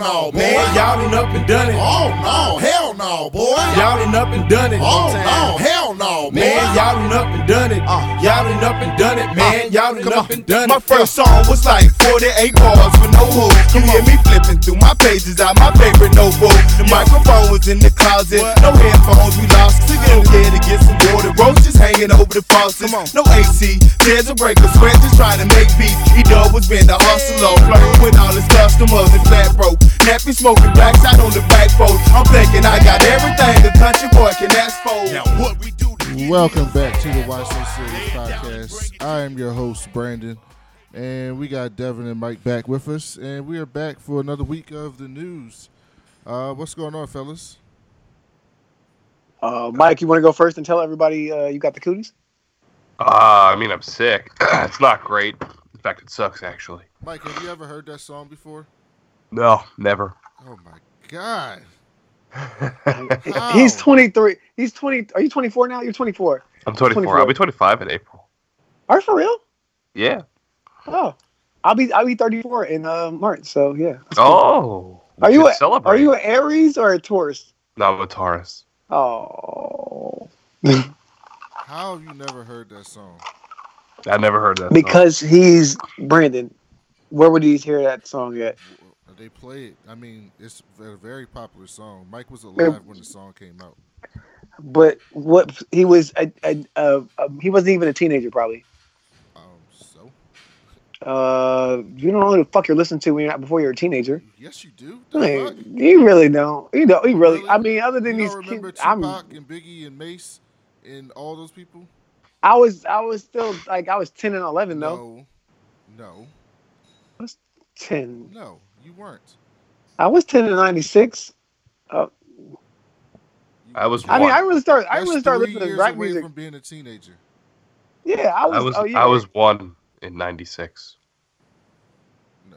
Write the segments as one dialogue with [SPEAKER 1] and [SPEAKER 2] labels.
[SPEAKER 1] No, boy.
[SPEAKER 2] Man, y'all done up and done it.
[SPEAKER 1] Oh no, hell no, boy.
[SPEAKER 2] Y'all done up and done it.
[SPEAKER 1] Oh no, hell boy.
[SPEAKER 2] Man, y'all done up and done it.
[SPEAKER 1] Uh.
[SPEAKER 2] Y'all done up and done it, man. Y'all done
[SPEAKER 1] Come
[SPEAKER 2] up
[SPEAKER 1] on.
[SPEAKER 2] and done it.
[SPEAKER 3] My first song was like 48 bars with no hook. You hear me flipping through my pages out my favorite notebook. The microphone was in the closet,
[SPEAKER 1] What?
[SPEAKER 3] no headphones, we lost. Took it there to get some water, roaches hanging over the
[SPEAKER 1] on.
[SPEAKER 3] No AC, there's a break of sweat just trying to make peace. E dub was been the hustler, flirting with all his customers and flat broke. Nappy smoking black shot on the back porch. I'm thinking I got everything a country boy can ask for. Now what we do to get
[SPEAKER 1] Welcome back to the Watch So Serious podcast. I am your host, Brandon, and we got Devin and Mike back with us, and we are back for another week of the news. Uh, what's going on, fellas?
[SPEAKER 4] Uh, Mike, you want to go first and tell everybody uh, you got the cooties?
[SPEAKER 5] Uh, I mean, I'm sick. it's not great. In fact, it sucks, actually.
[SPEAKER 1] Mike, have you ever heard that song before?
[SPEAKER 5] No, never.
[SPEAKER 1] Oh my god!
[SPEAKER 4] He's 23. He's 20. Are you 24 now? You're 24.
[SPEAKER 5] I'm 24. I'll be 25 in April.
[SPEAKER 4] Are you for real?
[SPEAKER 5] Yeah.
[SPEAKER 4] Oh, I'll be I'll be 34 in uh, March. So yeah.
[SPEAKER 5] Oh.
[SPEAKER 4] Are you a,
[SPEAKER 5] celebrate?
[SPEAKER 4] are you an Aries or a Taurus?
[SPEAKER 5] No, I'm a Taurus.
[SPEAKER 4] Oh,
[SPEAKER 1] How have you never heard that song?
[SPEAKER 5] I never heard that. song.
[SPEAKER 4] because he's Brandon. Where would he hear that song at?
[SPEAKER 1] They play it. I mean, it's a very popular song. Mike was alive when the song came out.
[SPEAKER 4] But what he was a, a, a, he wasn't even a teenager probably.
[SPEAKER 1] Um, so
[SPEAKER 4] Uh, you don't know who the fuck you're listening to when you're not before you're a teenager.
[SPEAKER 1] yes, you do.
[SPEAKER 4] Like, you really don't. You know, you really.
[SPEAKER 1] Really?
[SPEAKER 4] I mean, other than
[SPEAKER 1] You
[SPEAKER 4] these
[SPEAKER 1] don't remember
[SPEAKER 4] kids, I'm.
[SPEAKER 1] Tupac and Biggie and Mase and all those people?
[SPEAKER 4] I was. I was still like I was ten and eleven though.
[SPEAKER 1] No, no,
[SPEAKER 4] Ten.
[SPEAKER 1] no, you weren't.
[SPEAKER 4] I was ten and ninety six.
[SPEAKER 1] You
[SPEAKER 5] I was
[SPEAKER 4] I mean. I really started. I
[SPEAKER 1] That's
[SPEAKER 4] really started
[SPEAKER 1] three
[SPEAKER 4] listening to
[SPEAKER 1] years
[SPEAKER 4] rap
[SPEAKER 1] away
[SPEAKER 4] music.
[SPEAKER 1] from being a teenager.
[SPEAKER 4] Yeah, I was.
[SPEAKER 5] I was.
[SPEAKER 4] oh yeah.
[SPEAKER 5] I was one in '96.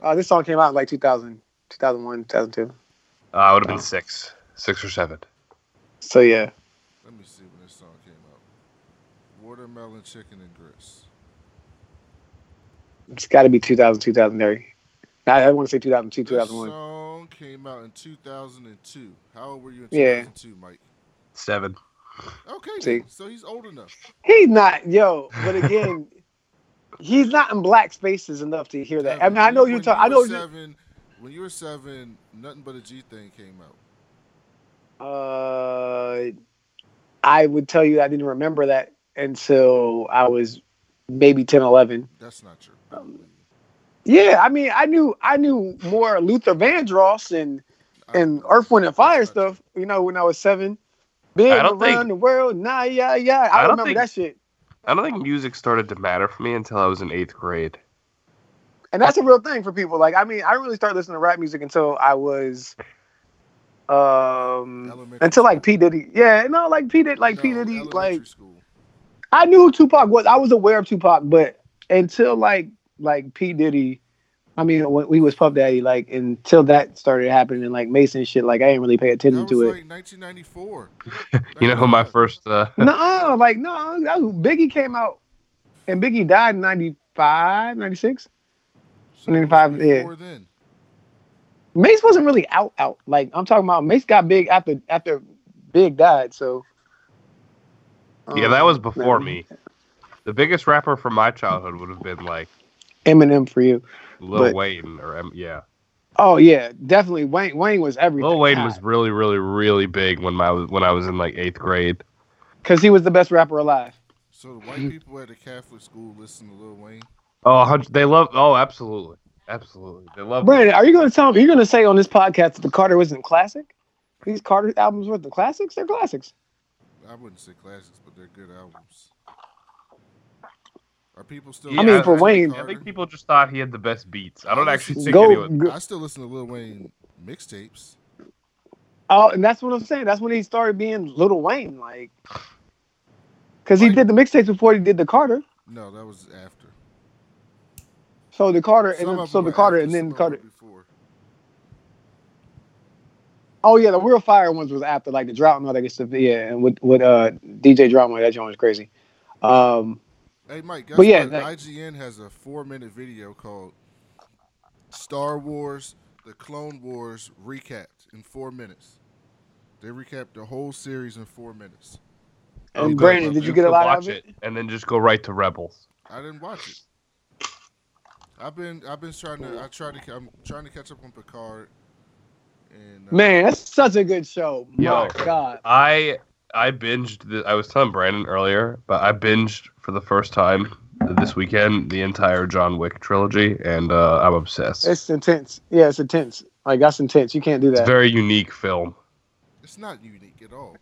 [SPEAKER 4] Uh, this song came out in like 2000, 2001, 2002.
[SPEAKER 5] Uh, I would have
[SPEAKER 4] Oh.
[SPEAKER 5] been six, six or seven.
[SPEAKER 4] So yeah.
[SPEAKER 1] Let me see when this song came out. Watermelon chicken and grits.
[SPEAKER 4] It's got to be 2000, 2003. I, I want to say 2002,
[SPEAKER 1] This
[SPEAKER 4] 2001.
[SPEAKER 1] song came out in 2002. How old were you in
[SPEAKER 4] Yeah.
[SPEAKER 1] 2002, Mike?
[SPEAKER 5] Seven.
[SPEAKER 1] Okay,
[SPEAKER 4] See.
[SPEAKER 1] then. so he's old enough.
[SPEAKER 4] He's not, yo. But again, he's not in black spaces enough to hear that. I mean, I know you
[SPEAKER 1] When
[SPEAKER 4] talk. I
[SPEAKER 1] were
[SPEAKER 4] know. You,
[SPEAKER 1] seven. When you were seven, nothing but a G thing came out.
[SPEAKER 4] uh, I would tell you I didn't remember that until I was maybe 10, 11.
[SPEAKER 1] That's not true.
[SPEAKER 4] Um, Yeah, I mean, I knew I knew more Luther Vandross and and. Earth, Wind, and Fire stuff. You know, when I was seven, been around
[SPEAKER 5] think-
[SPEAKER 4] the world, nah, yeah, yeah. I,
[SPEAKER 5] I don't
[SPEAKER 4] remember
[SPEAKER 5] think-
[SPEAKER 4] that shit,
[SPEAKER 5] I don't think music started to matter for me until I was in eighth grade.
[SPEAKER 4] and that's a real thing for people. Like, I mean, I really started listening to rap music until I was, um, until like
[SPEAKER 1] school.
[SPEAKER 4] P Diddy. Yeah, no, like P Diddy, like
[SPEAKER 1] No,
[SPEAKER 4] P Diddy, like
[SPEAKER 1] school.
[SPEAKER 4] I knew Tupac was. I was aware of Tupac, but until like like P Diddy, I mean, when we was Puff Daddy, like until that started happening, like Mason shit, like I didn't really pay
[SPEAKER 1] That
[SPEAKER 4] attention
[SPEAKER 1] was
[SPEAKER 4] to it.
[SPEAKER 1] 1994.
[SPEAKER 5] You know who my first? Uh,
[SPEAKER 4] no, like no, that was, Biggie came out, and Biggie died in 95, 96,
[SPEAKER 1] so
[SPEAKER 4] 95. yeah.
[SPEAKER 1] before Then.
[SPEAKER 4] Mase wasn't really out, out. Like I'm talking about, Mase got big after after Big died. So
[SPEAKER 5] yeah, that
[SPEAKER 4] um,
[SPEAKER 5] was before
[SPEAKER 4] no.
[SPEAKER 5] me. The biggest rapper from my childhood would have been like
[SPEAKER 4] Eminem for you.
[SPEAKER 5] Lil
[SPEAKER 4] But-
[SPEAKER 5] Wayne or M- yeah.
[SPEAKER 4] Oh yeah, definitely. Wayne Wayne was everything.
[SPEAKER 5] Lil Wayne was really, really, really big when my when I was in like eighth grade.
[SPEAKER 4] because he was the best rapper alive.
[SPEAKER 1] So the white people at the Catholic school listen to Lil Wayne.
[SPEAKER 5] Oh, they love. Oh, absolutely, absolutely. They love.
[SPEAKER 4] Brandon, are you going to tell me? You're going to say on this podcast that the Carter wasn't classic? These Carter albums were the classics. They're classics.
[SPEAKER 1] I wouldn't say classics, but they're good albums. Are people still?
[SPEAKER 5] Yeah,
[SPEAKER 4] I mean, for
[SPEAKER 1] listening to
[SPEAKER 4] Wayne-
[SPEAKER 5] I think people just thought he had the best beats. I don't actually think
[SPEAKER 4] Go,
[SPEAKER 5] anyone.
[SPEAKER 4] go-
[SPEAKER 1] I still listen to Lil Wayne mixtapes.
[SPEAKER 4] Oh, and that's what I'm saying. That's when he started being Little Wayne, like, because he did the mixtapes before he did the Carter.
[SPEAKER 1] No, that was after.
[SPEAKER 4] So the Carter,
[SPEAKER 1] Some
[SPEAKER 4] and then, so the Carter, and then Carter.
[SPEAKER 1] Before.
[SPEAKER 4] Oh yeah, the Real Fire ones was after, like the Drought and all that good stuff. Yeah, and with with uh DJ Drama, that joint was crazy. Um,
[SPEAKER 1] Hey, Mike, guess
[SPEAKER 4] But yeah,
[SPEAKER 1] what?
[SPEAKER 4] like-
[SPEAKER 1] IGN has a four minute video called Star Wars the Clone Wars recapped in four minutes. They recapped the whole series in four minutes.
[SPEAKER 5] Oh,
[SPEAKER 4] And. Brandon, did you get a lot
[SPEAKER 5] watch
[SPEAKER 4] of it?
[SPEAKER 5] and then just go right to Rebels?
[SPEAKER 1] I didn't watch it. I've been I've been trying to I tried to I'm trying to catch up on Picard. And uh,
[SPEAKER 4] Man, that's such a good show.
[SPEAKER 5] Yo.
[SPEAKER 4] My God.
[SPEAKER 5] I I binged. The, I was telling Brandon earlier, but I binged for the first time this weekend the entire John Wick trilogy, and uh, I'm obsessed. It's,
[SPEAKER 4] It's intense. Yeah, it's intense. Like that's intense. You can't do
[SPEAKER 5] a
[SPEAKER 4] that.
[SPEAKER 5] very unique film.
[SPEAKER 1] it's not unique at all.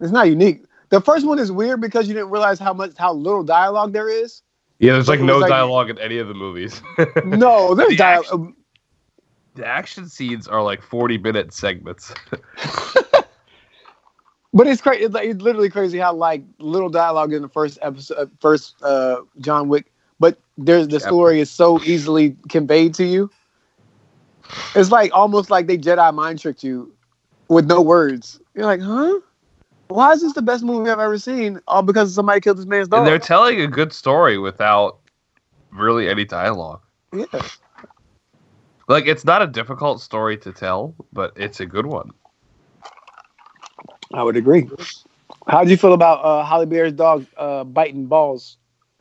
[SPEAKER 4] It's not unique. The first one is weird because you didn't realize how much how little dialogue there is.
[SPEAKER 5] Yeah, there's like no
[SPEAKER 4] like-
[SPEAKER 5] dialogue in any of the movies.
[SPEAKER 4] No, there's
[SPEAKER 5] The
[SPEAKER 4] dialogue.
[SPEAKER 5] the action scenes are like 40 minute segments.
[SPEAKER 4] But it's crazy. It's, like, it's literally crazy how like little dialogue in the first episode, uh, first uh, John Wick, but there's the story is so easily conveyed to you. It's like almost like they Jedi mind tricked you with no words. You're like, huh? Why is this the best movie I've ever seen? All because somebody killed this man's dog.
[SPEAKER 5] and they're telling a good story without really any dialogue.
[SPEAKER 4] yeah.
[SPEAKER 5] Like it's not a difficult story to tell, but it's a good one.
[SPEAKER 4] I would agree. How would you feel about uh, Halle Berry's dog uh, biting balls?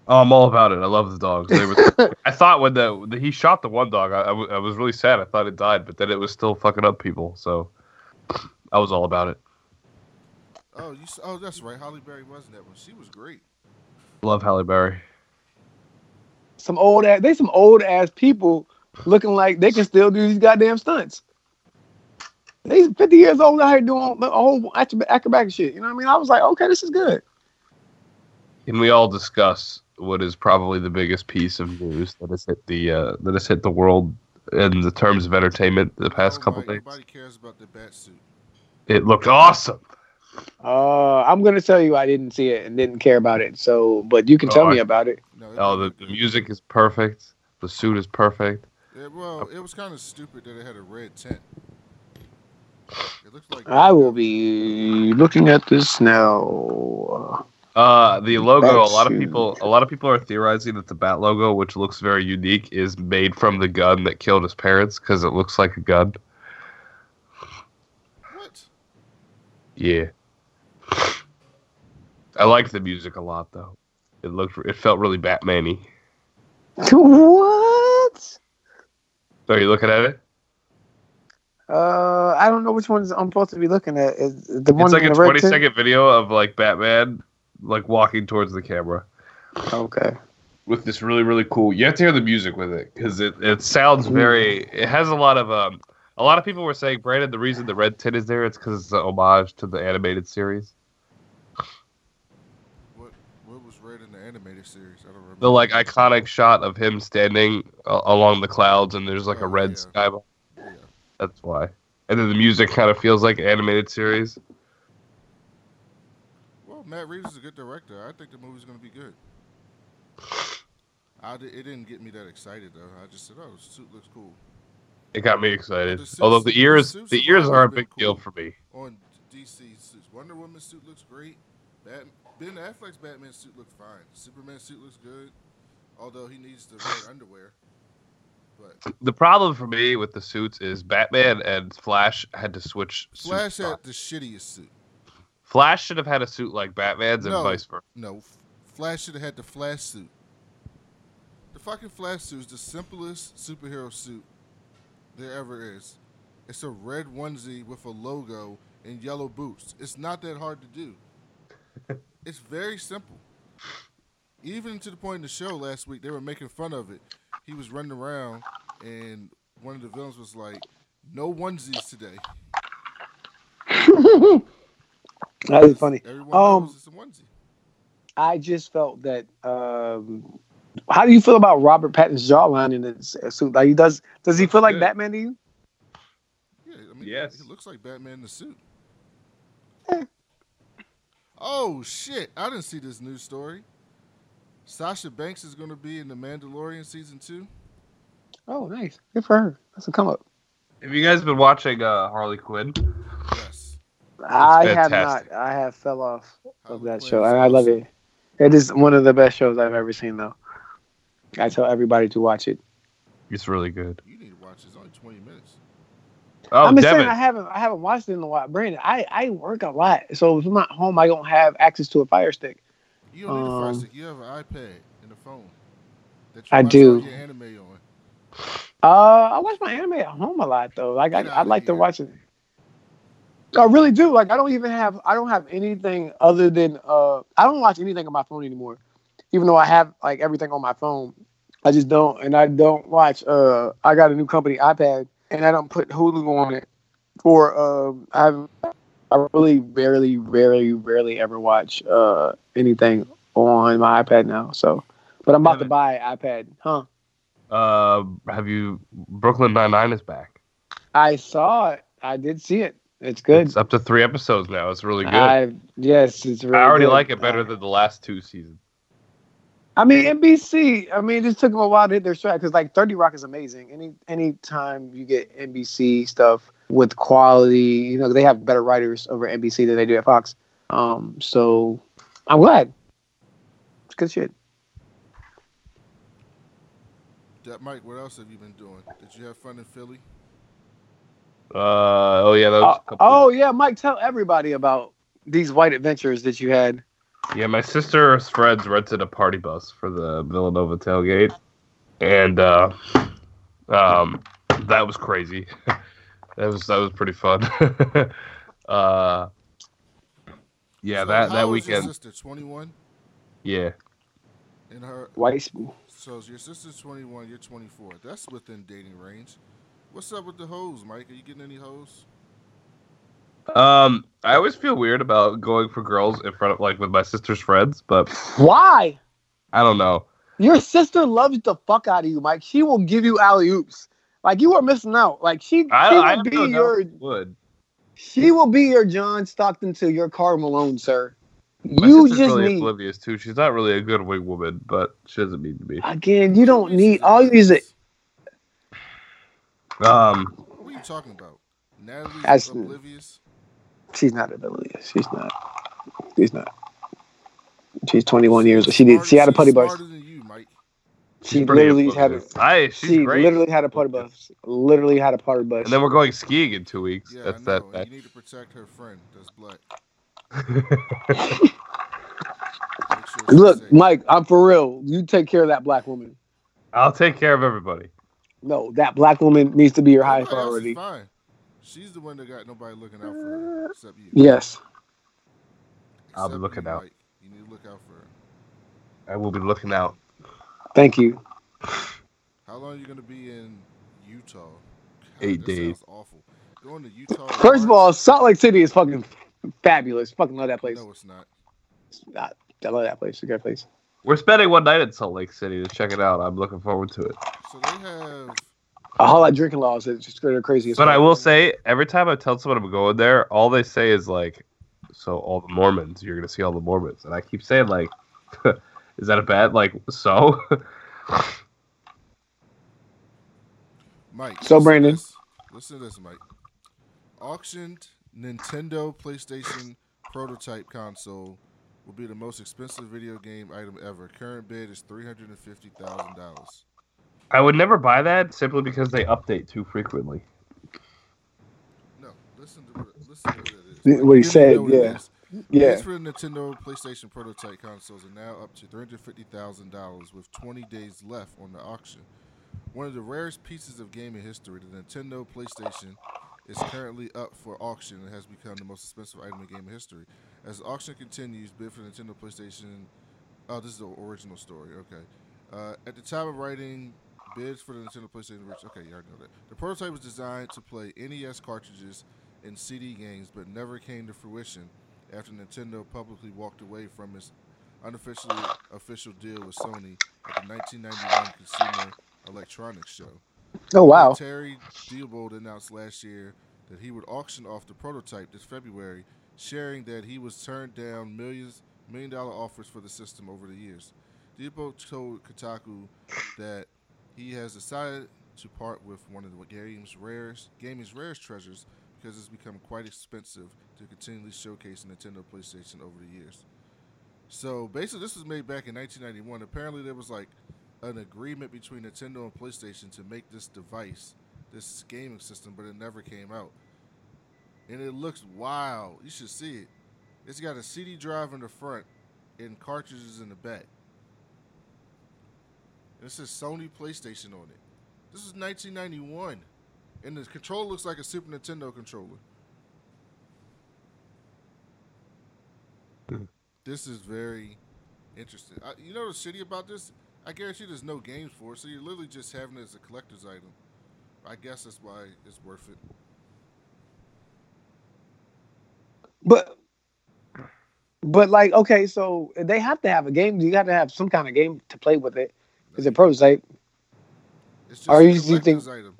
[SPEAKER 5] Oh, I'm all about it. I love the dogs. They were, I thought when the, the he shot the one dog, I, I, w- I was really sad. I thought it died, but then it was still fucking up people. So I was all about it.
[SPEAKER 1] Oh, you s- oh that's right. Halle Berry was in that one. She was great.
[SPEAKER 5] Love Halle Berry.
[SPEAKER 4] Some old ass, they some old ass people looking like they can still do these goddamn stunts. They 50 years old out here doing the whole acrobatic shit. You know what I mean? I was like, okay, this is good.
[SPEAKER 5] Can we all discuss what is probably the biggest piece of news that has hit the uh, that has hit the world in the terms of entertainment the past couple days?
[SPEAKER 1] Nobody cares about the bat suit.
[SPEAKER 5] It looked awesome.
[SPEAKER 4] Uh, I'm gonna tell you I didn't see it and didn't care about it. So, but you can tell
[SPEAKER 5] Oh,
[SPEAKER 4] me about it.
[SPEAKER 1] No, it
[SPEAKER 5] Oh, the, the music is perfect. The suit is perfect.
[SPEAKER 1] It, well, it was kind of stupid that it had a red tint. It looks like
[SPEAKER 4] I will be looking at this now.
[SPEAKER 5] Uh, the logo. A lot of
[SPEAKER 4] Batsuit.
[SPEAKER 5] people, a lot of people are theorizing that the bat logo, which looks very unique, is made from the gun that killed his parents because it looks like a gun.
[SPEAKER 1] What?
[SPEAKER 5] Yeah. I like the music a lot, though. It looked, it felt really Batman-y.
[SPEAKER 4] what?
[SPEAKER 5] So you looking at it?
[SPEAKER 4] Uh, I don't know which ones I'm supposed to be looking at. Is the one
[SPEAKER 5] It's like
[SPEAKER 4] in
[SPEAKER 5] a
[SPEAKER 4] the red
[SPEAKER 5] 20
[SPEAKER 4] tint?
[SPEAKER 5] second video of like Batman, like walking towards the camera
[SPEAKER 4] Okay.
[SPEAKER 5] with this really really cool. You have to hear the music with it because it it sounds
[SPEAKER 4] Mm.
[SPEAKER 5] very. It has a lot of um. A lot of people were saying, Brandon, the reason the red tint is there, it's because it's an homage to the animated series.
[SPEAKER 1] What? What was red in the animated series? I don't remember.
[SPEAKER 5] The like iconic shot of him standing uh, along the clouds, and there's like a
[SPEAKER 1] Oh,
[SPEAKER 5] red
[SPEAKER 1] yeah.
[SPEAKER 5] sky. behind. That's why. And then the music kind of feels like an animated series.
[SPEAKER 1] Well, Matt Reeves is a good director. I think the movie's gonna be good. I di- it didn't get me that excited though. I just said, "Oh, the suit looks cool."
[SPEAKER 5] It got me excited.
[SPEAKER 1] The suits-
[SPEAKER 5] Although the
[SPEAKER 1] the
[SPEAKER 5] ears,
[SPEAKER 1] suits
[SPEAKER 5] the ears are a big deal for me.
[SPEAKER 1] On DC suits, Wonder Woman suit looks great. Bat- Ben Affleck's Batman suit looks fine. Superman suit looks good, although he needs to wear underwear. But
[SPEAKER 5] The problem for me with the suits is Batman and Flash had to switch.
[SPEAKER 1] Flash had the shittiest suit.
[SPEAKER 5] Flash should have had a suit like Batman's and
[SPEAKER 1] No.
[SPEAKER 5] vice versa.
[SPEAKER 1] No, Flash should have had the Flash suit. The fucking Flash suit is the simplest superhero suit there ever is. It's a red onesie with a logo and yellow boots. It's not that hard to do. it's very simple. Even to the point in the show last week, they were making fun of it. He was running around, and one of the villains was like, "No onesies today."
[SPEAKER 4] that was funny.
[SPEAKER 1] Everyone
[SPEAKER 4] Um,
[SPEAKER 1] knows it's a onesie.
[SPEAKER 4] I just felt that. Um, how do you feel about Robert Pattinson's jawline in his suit? Like he does. Does he feel like
[SPEAKER 5] Good.
[SPEAKER 4] Batman to you?
[SPEAKER 1] Yeah, I mean,
[SPEAKER 5] Yes.
[SPEAKER 1] he looks like Batman in the suit.
[SPEAKER 4] Eh.
[SPEAKER 1] Oh shit! I didn't see this news story. Sasha Banks is going to be in the Mandalorian season two.
[SPEAKER 4] Oh, nice. Good for her. That's a come up.
[SPEAKER 5] Have you guys been watching uh, Harley Quinn?
[SPEAKER 1] Yes.
[SPEAKER 4] I have not. I have fell off of that
[SPEAKER 1] Quinn
[SPEAKER 4] show.
[SPEAKER 1] is
[SPEAKER 4] I love it. It is one of the best shows I've ever seen, though. I tell everybody to watch it.
[SPEAKER 5] It's really good.
[SPEAKER 1] You need to watch. It's only twenty minutes.
[SPEAKER 5] Oh,
[SPEAKER 4] I'm just
[SPEAKER 5] Devin.
[SPEAKER 4] saying I haven't I haven't watched it in a while. Brandon, I, I work a lot, so if I'm not home, I don't have access to a Fire Stick.
[SPEAKER 1] You don't need a fire
[SPEAKER 4] Um,
[SPEAKER 1] stick. You have an iPad and a phone. That you
[SPEAKER 4] I
[SPEAKER 1] watch
[SPEAKER 4] do.
[SPEAKER 1] your anime on.
[SPEAKER 4] Uh, I watch my anime at home a lot though. Like I, I like to watch it. I really do. Like I don't even have I don't have anything other than uh I don't watch anything on my phone anymore. Even though I have like everything on my phone. I just don't and I don't watch uh I got a new company iPad and I don't put Hulu on it for um I've I really rarely, rarely, rarely ever watch uh anything on my iPad now. So but I'm about to buy an iPad, huh?
[SPEAKER 5] Uh, have you Brooklyn Nine Nine is back?
[SPEAKER 4] I saw it. I did see it. It's good.
[SPEAKER 5] It's up to three episodes now. It's really good.
[SPEAKER 4] I yes, it's really
[SPEAKER 5] I already
[SPEAKER 4] good.
[SPEAKER 5] like it better than the last two seasons.
[SPEAKER 4] I mean, NBC. I mean, it just took them a while to hit their stride because like Thirty Rock is amazing. Any any time you get NBC stuff with quality, you know, they have better writers over NBC than they do at Fox. Um, so I'm glad. It's good shit.
[SPEAKER 1] That Mike, what else have you been doing? Did you have fun in Philly?
[SPEAKER 5] Uh, oh yeah, that was
[SPEAKER 4] Uh,
[SPEAKER 5] a couple
[SPEAKER 4] oh yeah, Mike, tell everybody about these white adventures that you had.
[SPEAKER 5] Yeah, my sister's friends rented a party bus for the Villanova tailgate, and uh, um, that was crazy. that was that was pretty fun. uh, yeah,
[SPEAKER 1] So
[SPEAKER 5] that
[SPEAKER 1] how
[SPEAKER 5] that
[SPEAKER 1] old is your
[SPEAKER 5] weekend.
[SPEAKER 1] sister twenty one,
[SPEAKER 5] Yeah,
[SPEAKER 1] and her.
[SPEAKER 4] White. School.
[SPEAKER 1] So your sister's twenty one. You're twenty four. That's within dating range. What's up with the hoes, Mike? Are you getting any hoes?
[SPEAKER 5] um, I always feel weird about going for girls in front of like with my sister's friends, but
[SPEAKER 4] Why?
[SPEAKER 5] I don't know.
[SPEAKER 4] Your sister loves the fuck out of you, Mike. She will give you alley oops. Like you are missing out. Like she,
[SPEAKER 5] I
[SPEAKER 4] she
[SPEAKER 5] don't.
[SPEAKER 4] will
[SPEAKER 5] I
[SPEAKER 4] be
[SPEAKER 5] know
[SPEAKER 4] your,
[SPEAKER 5] if would.
[SPEAKER 4] she will be your John Stockton to your Karl Malone, sir.
[SPEAKER 5] My
[SPEAKER 4] you
[SPEAKER 5] sister's
[SPEAKER 4] just
[SPEAKER 5] really
[SPEAKER 4] need
[SPEAKER 5] oblivious too. She's not really a good wing woman, but she doesn't need to be.
[SPEAKER 4] again. You don't need all you need is it.
[SPEAKER 5] Um,
[SPEAKER 1] What are you talking about? Natalie's
[SPEAKER 4] As-
[SPEAKER 1] oblivious.
[SPEAKER 4] She's not oblivious. She's not. She's not. She's 21 years old. She did. She had a putty
[SPEAKER 1] she's
[SPEAKER 4] bus.
[SPEAKER 1] Smarter than you, Mike.
[SPEAKER 4] She literally had a.
[SPEAKER 5] oblivious. She's
[SPEAKER 4] She
[SPEAKER 5] great.
[SPEAKER 4] literally had a putty bus. Literally had a putty bus.
[SPEAKER 5] And then we're going skiing in two weeks.
[SPEAKER 1] Yeah,
[SPEAKER 5] That's
[SPEAKER 1] I know.
[SPEAKER 5] that.
[SPEAKER 1] and. You need to protect her friend. That's black. Sure
[SPEAKER 4] Look,
[SPEAKER 1] safe.
[SPEAKER 4] Mike, I'm for real. You take care of that black woman.
[SPEAKER 5] I'll take care of everybody.
[SPEAKER 4] No, that black woman needs to be your highest
[SPEAKER 1] Everybody else is
[SPEAKER 4] priority.
[SPEAKER 1] Fine. She's the one that got nobody looking out for her uh, except you.
[SPEAKER 4] Yes.
[SPEAKER 5] I'll be looking
[SPEAKER 1] you,
[SPEAKER 5] out.
[SPEAKER 1] Mike. You need to look out for her.
[SPEAKER 5] I will be looking out.
[SPEAKER 4] Thank you.
[SPEAKER 1] How long are you going to be in Utah? God,
[SPEAKER 5] Eight days.
[SPEAKER 1] Awful. Going to Utah.
[SPEAKER 4] First of all. Salt Lake City is fucking fabulous. Fucking love that place.
[SPEAKER 1] no, it's not.
[SPEAKER 4] I I love that place. It's a great place.
[SPEAKER 5] We're spending one night in Salt Lake City to check it out. I'm looking forward to it.
[SPEAKER 1] So they have.
[SPEAKER 4] A whole lot of drinking laws. It's just they're crazy.
[SPEAKER 5] But
[SPEAKER 4] fuck.
[SPEAKER 5] I will say, every time I tell someone I'm going there, all they say is like, "So all the Mormons, you're gonna see all the Mormons," and I keep saying like, "Is that a bad like so?"
[SPEAKER 1] Mike.
[SPEAKER 4] So,
[SPEAKER 1] listen to
[SPEAKER 4] Brandon.
[SPEAKER 1] Listen to this, Mike. Auctioned Nintendo PlayStation prototype console will be the most expensive video game item ever. Current bid is three hundred and fifty thousand dollars.
[SPEAKER 5] I would never buy that simply because they update too frequently.
[SPEAKER 1] No, listen to what, listen to what it is.
[SPEAKER 4] What he said,
[SPEAKER 1] know what it
[SPEAKER 4] yeah.
[SPEAKER 1] is.
[SPEAKER 4] Yeah.
[SPEAKER 1] Bids for the Nintendo PlayStation prototype consoles are now up to $350,000 with 20 days left on the auction. One of the rarest pieces of gaming history, the Nintendo PlayStation is currently up for auction and has become the most expensive item in gaming history. As the auction continues, bid for the Nintendo PlayStation. Oh, this is the original story. Okay. Uh, at the time of writing, bids for the Nintendo PlayStation. Okay, you already know that. The prototype was designed to play NES cartridges and CD games, but never came to fruition after Nintendo publicly walked away from its unofficially official deal with Sony at the 1991 Consumer Electronics Show.
[SPEAKER 4] Oh wow.
[SPEAKER 1] Terry Diebold announced last year that he would auction off the prototype this February, sharing that he was turned down millions million dollar offers for the system over the years. Diebold told Kotaku that he has decided to part with one of the game's rarest gaming's rarest treasures because it's become quite expensive to continually showcase Nintendo PlayStation over the years. So basically, this was made back in 1991. Apparently, there was like an agreement between Nintendo and PlayStation to make this device this gaming system, but it never came out. And it looks wild. You should see it. It's got a CD drive in the front and cartridges in the back. And it says Sony PlayStation on it. This is 1991. And the controller looks like a Super Nintendo controller. this is very interesting. I, you know the shitty about this? I guarantee there's no games for it, so you're literally just having it as a collector's item. I guess that's why it's worth it.
[SPEAKER 4] But but like okay, so they have to have a game. You got to have some kind of game to play with it. Is it prototype?
[SPEAKER 1] It's just
[SPEAKER 4] Are
[SPEAKER 1] a
[SPEAKER 4] you- you think-
[SPEAKER 1] item.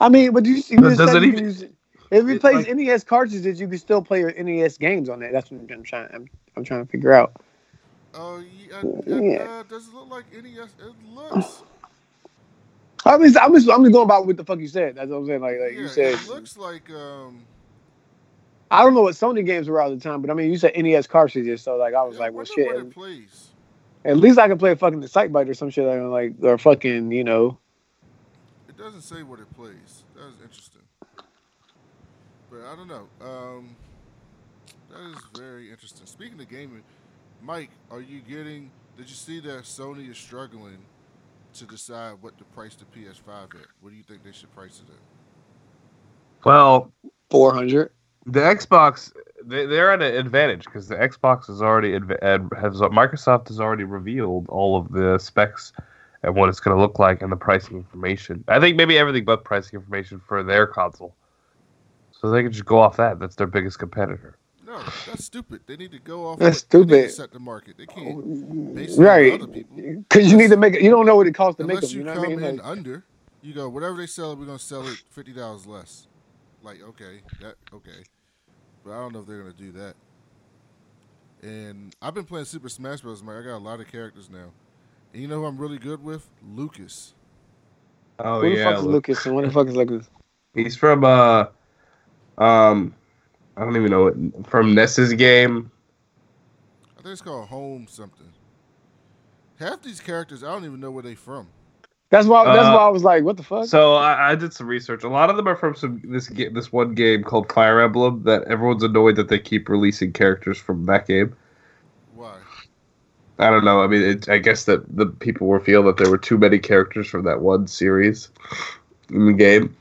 [SPEAKER 4] I mean, but you, you
[SPEAKER 5] But does it
[SPEAKER 4] you
[SPEAKER 5] even-
[SPEAKER 4] use. If it
[SPEAKER 5] it,
[SPEAKER 4] plays
[SPEAKER 5] like-
[SPEAKER 4] NES cartridges, you can still play your NES games on it. That's what I'm trying. I'm, I'm trying to figure out.
[SPEAKER 1] Oh, yeah.
[SPEAKER 4] Yeah.
[SPEAKER 1] Uh, does it look like NES? It looks.
[SPEAKER 4] I mean, I'm just I'm just going by what the fuck you said. That's what I'm saying. Like, like
[SPEAKER 1] yeah,
[SPEAKER 4] you said,
[SPEAKER 1] it looks like. Um,
[SPEAKER 4] I don't know what Sony games were at the time, but I mean, you said NES cartridges, so like I was
[SPEAKER 1] yeah,
[SPEAKER 4] like, well, shit.
[SPEAKER 1] what
[SPEAKER 4] At,
[SPEAKER 1] it plays.
[SPEAKER 4] at least I can play fucking the Sight Bite or some shit like, like or fucking you know.
[SPEAKER 1] It doesn't say what it plays. That is interesting. But I don't know. Um, that is very interesting. Speaking of gaming, Mike, are you getting? Did you see that Sony is struggling to decide what to price the PS5 at? What do you think they should price it at?
[SPEAKER 5] Well,
[SPEAKER 4] Four hundred.
[SPEAKER 5] the Xbox they, they're at an advantage because the Xbox is already adv- has Microsoft has already revealed all of the specs and what it's going to look like and the pricing information. I think maybe everything but pricing information for their console. So they can just go off that. That's their biggest competitor.
[SPEAKER 1] No, that's stupid. They need to go off.
[SPEAKER 4] That's
[SPEAKER 1] what- they need to
[SPEAKER 4] stupid.
[SPEAKER 1] set the market. They can't oh, base
[SPEAKER 4] Right. Because you need to make it. You don't know what it costs to make
[SPEAKER 1] Unless
[SPEAKER 4] them.
[SPEAKER 1] you
[SPEAKER 4] You know
[SPEAKER 1] come
[SPEAKER 4] what I mean?
[SPEAKER 1] in
[SPEAKER 4] Like,
[SPEAKER 1] under, you go whatever they sell we're gonna sell it fifty dollars less. Like okay, that okay, but I don't know if they're gonna do that. And I've been playing Super Smash Bros. Man, I got a lot of characters now, and you know who I'm really good with? Lucas.
[SPEAKER 5] Oh
[SPEAKER 4] who the fuck is Lucas and what the fuck is Lucas?
[SPEAKER 5] He's from uh um I don't even know it from Ness's game.
[SPEAKER 1] I think it's called Home something. Half these characters, I don't even know where they from.
[SPEAKER 4] That's why. That's
[SPEAKER 5] Uh,
[SPEAKER 4] why I was like, what the fuck?
[SPEAKER 5] So I, I did some research. A lot of them are from some this ga- this one game called Fire Emblem that everyone's annoyed that they keep releasing characters from that game.
[SPEAKER 1] Why?
[SPEAKER 5] I don't know. I mean, it, I guess that the people were feel that there were too many characters from that one series in the game.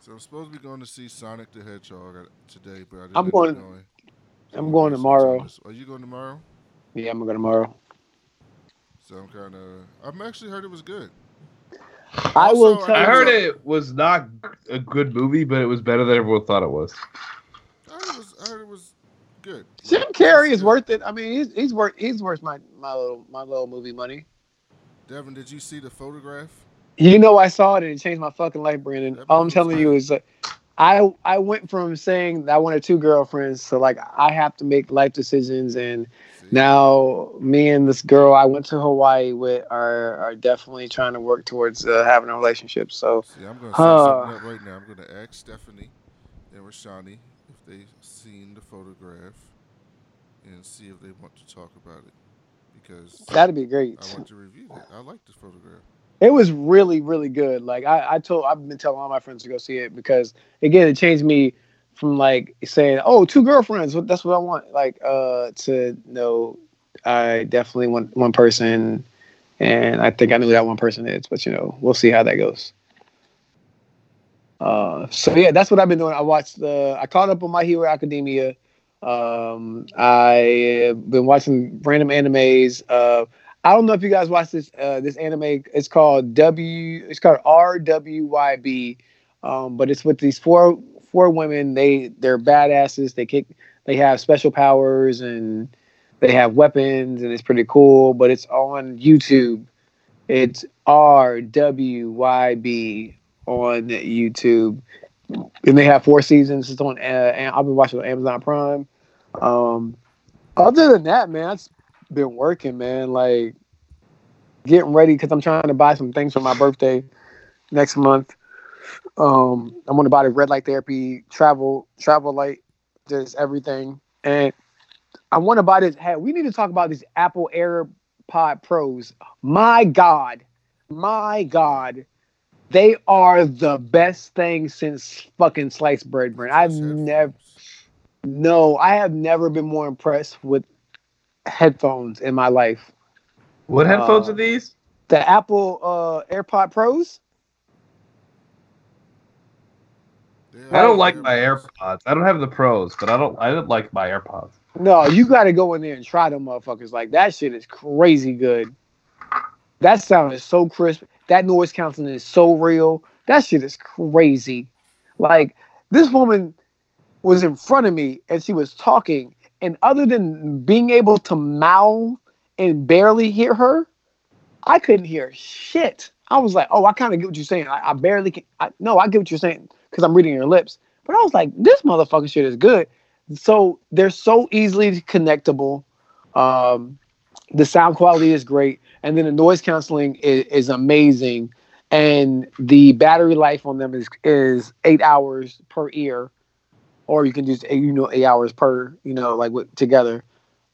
[SPEAKER 1] So I'm supposed to be going to see Sonic the Hedgehog today, but I didn't
[SPEAKER 4] I'm going-
[SPEAKER 1] going.
[SPEAKER 4] I'm going tomorrow.
[SPEAKER 1] Are you going tomorrow?
[SPEAKER 4] Yeah, I'm gonna tomorrow.
[SPEAKER 1] So I'm kind of. I've actually heard it was good.
[SPEAKER 4] I will
[SPEAKER 1] Also,
[SPEAKER 4] tell
[SPEAKER 5] I
[SPEAKER 4] you.
[SPEAKER 5] heard it was not a good movie, but it was better than everyone thought it was.
[SPEAKER 1] I heard it was. I heard it was good.
[SPEAKER 4] Jim Carrey is worth it. I mean, he's he's worth he's worth my my little my little movie money.
[SPEAKER 1] Devin, did you see the photograph?
[SPEAKER 4] You know, I saw it and it changed my fucking life, Brandon.
[SPEAKER 1] That
[SPEAKER 4] All I'm telling you is, uh, I I went from saying that I wanted two girlfriends to like I have to make life decisions, and
[SPEAKER 1] See?
[SPEAKER 4] now me and this girl I went to Hawaii with are are definitely trying to work towards uh, having a relationship. So
[SPEAKER 1] See, I'm going to
[SPEAKER 4] Uh.
[SPEAKER 1] something up right now. I'm going to ask Stephanie and Rashani they've seen the photograph and see if they want to talk about it because
[SPEAKER 4] that'd be great.
[SPEAKER 1] I want to review that. I like this photograph.
[SPEAKER 4] It was really, really good. Like I, I told, I've been telling all my friends to go see it because again, it changed me from like saying, "Oh, two girlfriends, that's what I want," like uh, to know, I definitely want one person, and I think I know who that one person is. But you know, we'll see how that goes. Uh, so yeah, that's what I've been doing. I watched the, I caught up on My Hero Academia. Um, I've been watching random animes. Uh, I don't know if you guys watch this uh, this anime. It's called W. It's called RWBY, um, but it's with these four four women. They they're badasses. They kick. They have special powers and they have weapons, and it's pretty cool. But it's on YouTube. It's RWBY on YouTube, and they have four seasons. It's on. Uh, I've been watching on Amazon Prime. Um, other than that, man, it's been working, man. Like getting ready because I'm trying to buy some things for my birthday next month. Um, I'm gonna buy the red light therapy travel travel light, just everything, and I want to buy this. Hey, we need to talk about these Apple AirPod Pros. My God, my god, they are the best thing since fucking sliced bread, Brent. I've
[SPEAKER 1] Just
[SPEAKER 4] never, no, I have never been more impressed with headphones in my life.
[SPEAKER 5] What headphones
[SPEAKER 4] Uh,
[SPEAKER 5] are these?
[SPEAKER 4] The Apple uh, AirPod Pros.
[SPEAKER 1] They
[SPEAKER 5] I don't like my
[SPEAKER 1] AirPods.
[SPEAKER 5] AirPods. I don't have the pros, but I don't. I don't like my AirPods.
[SPEAKER 4] No, you got to go in there and try them motherfuckers. Like that shit is crazy good. That sound is so crisp. That noise canceling is so real. That shit is crazy. Like this woman was in front of me and she was talking, and other than being able to mouth and barely hear her, I couldn't hear shit. I was like, oh, I kind of get what you're saying. I, I barely can. I, no, I get what you're saying because I'm reading your lips. But I was like, this motherfucking shit is good. So they're so easily connectable. Um, the sound quality is great, and then the noise canceling is, is amazing, and the battery life on them is is eight hours per ear, or you can just you know eight hours per you know like with, together.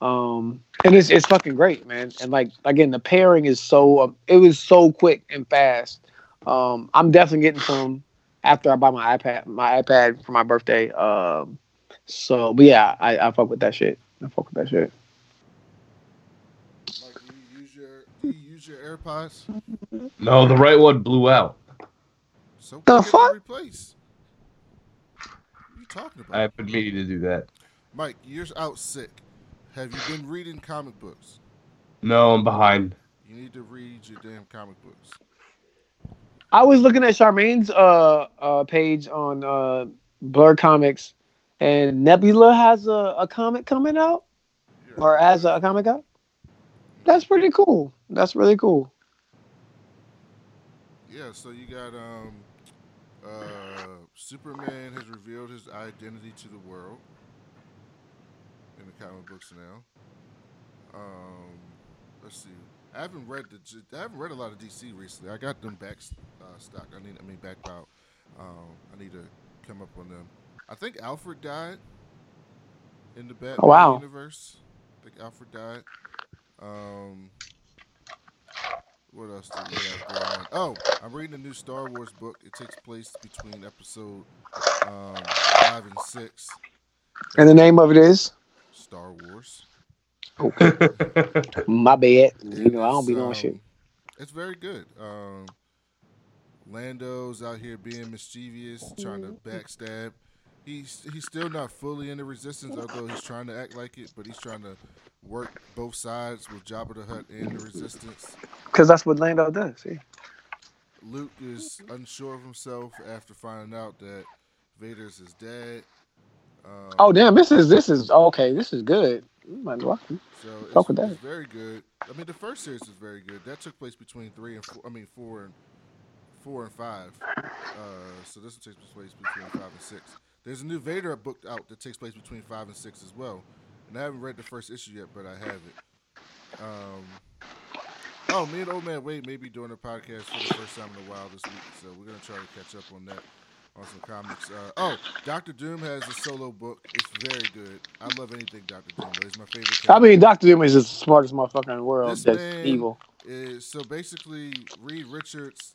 [SPEAKER 4] Um, and it's it's fucking great, man. And like again, the pairing is so um, it was so quick and fast. Um, I'm definitely getting some after I buy my iPad my iPad for my birthday. Um, so, but yeah, I, I fuck with that shit. I fuck with that shit.
[SPEAKER 1] Like, do you use your do you use your AirPods?
[SPEAKER 5] No, the right one blew out.
[SPEAKER 1] So
[SPEAKER 4] The fuck?
[SPEAKER 1] Replaced. What are you talking about?
[SPEAKER 5] I've been meaning to do that.
[SPEAKER 1] Mike, you're out sick. Have you been reading comic books?
[SPEAKER 5] No, I'm behind.
[SPEAKER 1] You need to read your damn comic books.
[SPEAKER 4] I was looking at Charmaine's uh, uh page on uh Blur Comics, and Nebula has a, a comic coming out, or has a, comic out. That's pretty cool. That's really cool.
[SPEAKER 1] Yeah, so you got um uh Superman has revealed his identity to the world in the comic books now. Um let's see. I haven't read the I haven't read a lot of DC recently. I got them back uh, stock. I need I mean back out. Um I need to come up on them. I think Alfred died in the Batman
[SPEAKER 4] Oh, wow.
[SPEAKER 1] universe. I think Alfred died. Um what else do we have going on? Oh, I'm reading a new Star Wars book. It takes place between episode um, five and six.
[SPEAKER 4] And the name of it is
[SPEAKER 1] Star Wars. Okay.
[SPEAKER 4] My bad. You know I don't
[SPEAKER 1] it's,
[SPEAKER 4] be doing
[SPEAKER 1] um,
[SPEAKER 4] shit.
[SPEAKER 1] It's very good. Um, Lando's out here being mischievous, trying to backstab. He's he's still not fully in the resistance, although he's trying to act like it. But he's trying to work both sides with Jabba the Hutt and the resistance.
[SPEAKER 4] Because that's what Lando does. See?
[SPEAKER 1] Luke is unsure of himself after finding out that Vader's his dad. Um,
[SPEAKER 4] Oh damn! This is this is okay. This is good. Might as well.
[SPEAKER 1] So
[SPEAKER 4] Fuck
[SPEAKER 1] it's,
[SPEAKER 4] with that.
[SPEAKER 1] it's very good. I mean, the first series is very good. That took place between three and four. I mean, four and four and five. Uh, so this one takes place between five and six. There's a new Vader book out that takes place between five and six as well. And I haven't read the first issue yet, but I have it. Um, oh, me and Old Man Wade may be doing a podcast for the first time in a while this week, so we're gonna try to catch up on that on some comics. Uh, oh, Doctor Doom has a solo book. It's very good. I love anything Doctor Doom. He's my favorite.
[SPEAKER 4] I mean, Doctor Doom is the smartest motherfucker in the world.
[SPEAKER 1] This
[SPEAKER 4] That's evil.
[SPEAKER 1] is so basically Reed Richards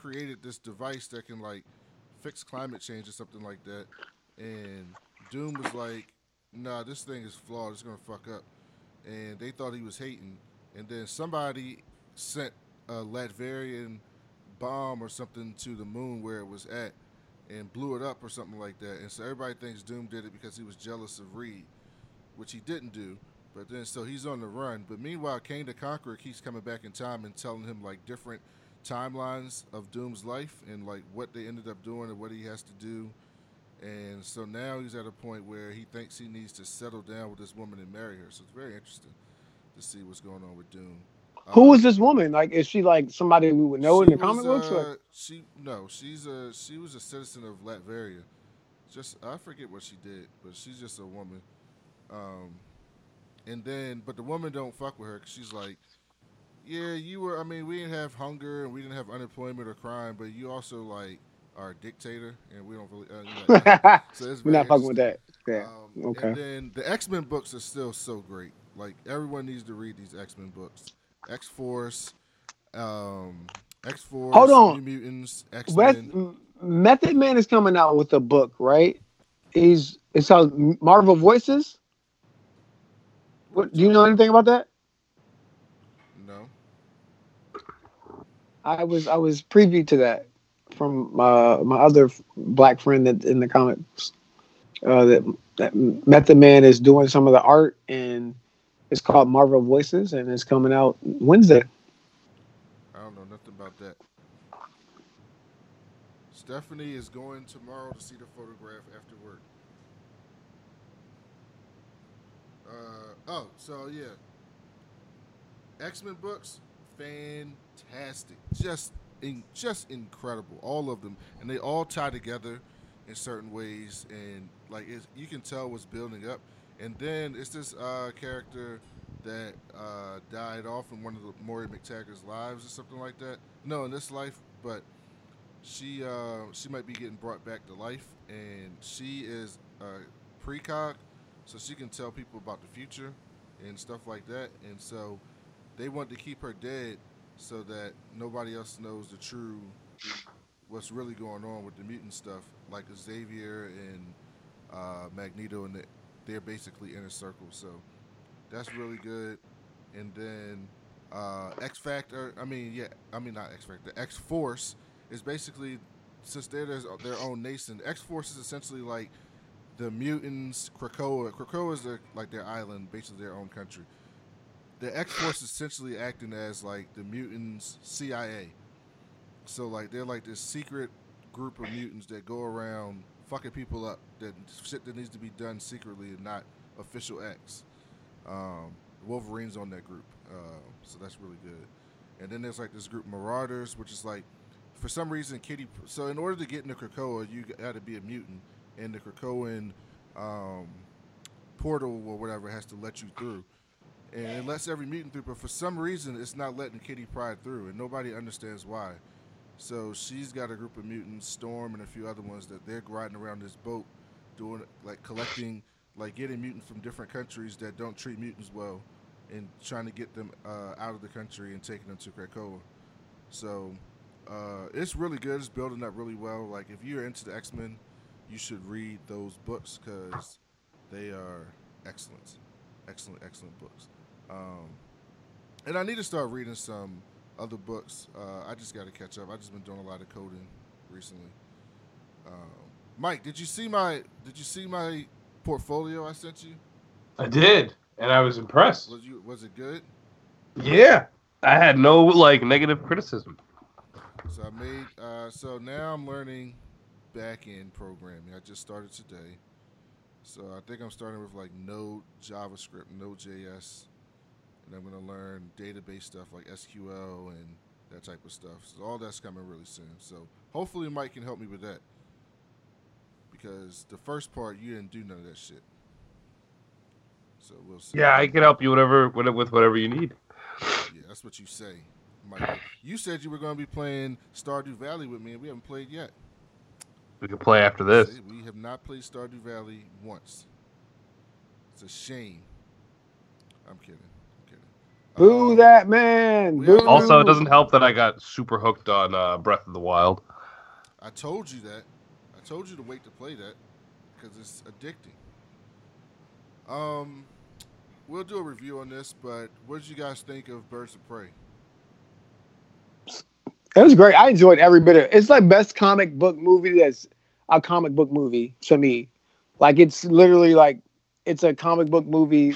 [SPEAKER 1] created this device that can like fix climate change or something like that, and Doom was like, "Nah, this thing is flawed. It's gonna fuck up," and they thought he was hating, and then somebody sent a Latvian bomb or something to the moon where it was at, and blew it up or something like that, and so everybody thinks Doom did it because he was jealous of Reed, which he didn't do. But then, so he's on the run. But meanwhile, Kang the Conqueror keeps coming back in time and telling him like different timelines of Doom's life and like what they ended up doing and what he has to do. And so now he's at a point where he thinks he needs to settle down with this woman and marry her. So it's very interesting to see what's going on with Doom.
[SPEAKER 4] Who
[SPEAKER 1] Uh,
[SPEAKER 4] is this woman? Like, is she like somebody we would know in the comic
[SPEAKER 1] was,
[SPEAKER 4] books?
[SPEAKER 1] Uh, she no, she's a she was a citizen of Latveria. Just I forget what she did, but she's just a woman. Um, and then, but the woman don't fuck with her 'cause she's like, yeah, you were. I mean, we didn't have hunger and we didn't have unemployment or crime, but you also like a dictator, and we don't really. Uh, so it's
[SPEAKER 4] We're not fucking with that. Yeah.
[SPEAKER 1] um,
[SPEAKER 4] okay.
[SPEAKER 1] And then the X Men books are still so great. Like everyone needs to read these X Men books. X Force, um, X Force.
[SPEAKER 4] Hold on.
[SPEAKER 1] New Mutants. X Men.
[SPEAKER 4] Method Man is coming out with a book, right? He's it's called Marvel Voices. What do you know anything about that?
[SPEAKER 1] No.
[SPEAKER 4] I was I was privy to that from uh, my other black friend that in the comics. Uh, that that Method Man is doing some of the art and it's called Marvel Voices and it's coming out Wednesday.
[SPEAKER 1] I don't know nothing about that. Stephanie is going tomorrow to see the photograph after work. Uh, oh, so yeah. X Men books, fantastic, just in, just incredible, all of them, and they all tie together in certain ways, and like you can tell what's building up. And then it's this uh, character that uh, died off in one of the Moira MacTaggert's lives or something like that. No, in this life, but she uh, she might be getting brought back to life, and she is a precog, so she can tell people about the future and stuff like that. And so they want to keep her dead so that nobody else knows the true what's really going on with the mutant stuff, like Xavier and uh, Magneto, and the, they're basically inner circle. So that's really good. And then uh, X Factor, I mean, yeah, I mean not X Factor, X Force is basically since they're their, own nation. X Force is essentially like the mutants, Krakoa. Krakoa is their, like their island, basically their own country. The X Force is essentially acting as like the mutants CIA. So like they're like this secret group of mutants that go around fucking people up. That shit that needs to be done secretly and not official acts. Um, Wolverine's on that group, uh, so that's really good. And then there's like this group Marauders, which is like for some reason Kitty. So in order to get into Krakoa, you got to be a mutant, and the Krakoan um, portal or whatever has to let you through. And it lets every mutant through, but for some reason it's not letting Kitty Pryde through, and nobody understands why. So she's got a group of mutants, Storm and a few other ones that they're riding around this boat, doing like collecting, like getting mutants from different countries that don't treat mutants well, and trying to get them uh, out of the country and taking them to Krakoa. So uh, it's really good. It's building up really well. Like if you're into the X Men, you should read those books because they are excellent, excellent, excellent books. Um, and I need to start reading some other books. Uh, I just got to catch up. I just been doing a lot of coding recently. Um, Mike, did you see my Did you see my portfolio I sent you?
[SPEAKER 5] I did, and I was impressed.
[SPEAKER 1] Was you Was it good?
[SPEAKER 5] Yeah, I had no like negative criticism.
[SPEAKER 1] So I made. Uh, so now I'm learning back end programming. I just started today. So I think I'm starting with like Node, JavaScript, Node.js, and I'm gonna learn database stuff like SQL and that type of stuff. So all that's coming really soon. So hopefully Mike can help me with that. Because the first part you didn't do none of that shit. So we'll see.
[SPEAKER 5] Yeah, I can help you whatever with with whatever you need.
[SPEAKER 1] Yeah, that's what you say, Mike. You said you were gonna be playing Stardew Valley with me, and we haven't played yet.
[SPEAKER 5] We can play after this.
[SPEAKER 1] See, we have not played Stardew Valley once. It's a shame. I'm kidding. I'm kidding.
[SPEAKER 4] Boo that man. Boo.
[SPEAKER 5] Also, it doesn't help that I got super hooked on uh, Breath of the Wild.
[SPEAKER 1] I told you that. I told you to wait to play that because it's addicting. Um, we'll do a review on this, but what did you guys think of Birds of Prey?
[SPEAKER 4] It was great. I enjoyed every bit of it. It's like best comic book movie that's a comic book movie to me. Like it's literally like it's a comic book movie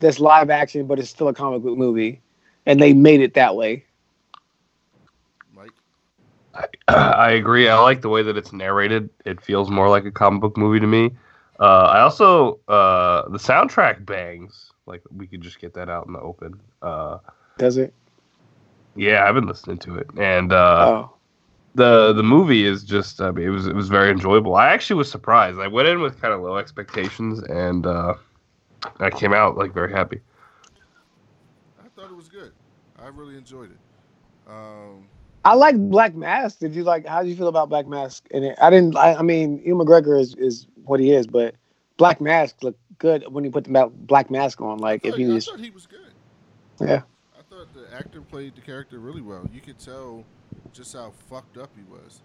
[SPEAKER 4] that's live action, but it's still a comic book movie. And they made it that way.
[SPEAKER 1] Mike?
[SPEAKER 5] I, I agree. I like the way that it's narrated. It feels more like a comic book movie to me. Uh, I also uh, the soundtrack bangs. Like we could just get that out in the open. Uh,
[SPEAKER 4] Does it?
[SPEAKER 5] yeah, I've been listening to it, and uh,
[SPEAKER 4] oh.
[SPEAKER 5] the the movie is just. I mean, it was it was very enjoyable. I actually was surprised. I went in with kind of low expectations, and uh, I came out like very happy.
[SPEAKER 1] I thought it was good. I really enjoyed it. Um,
[SPEAKER 4] I like Black Mask. Did you like how do you feel about Black Mask? And it, I didn't I, I mean, Ewan McGregor is, is what he is, but Black Mask looked good when he put the black mask on. Like
[SPEAKER 1] I
[SPEAKER 4] if
[SPEAKER 1] thought,
[SPEAKER 4] he
[SPEAKER 1] I
[SPEAKER 4] was
[SPEAKER 1] thought he was good.
[SPEAKER 4] Yeah.
[SPEAKER 1] I thought the actor played the character really well. You could tell just how fucked up he was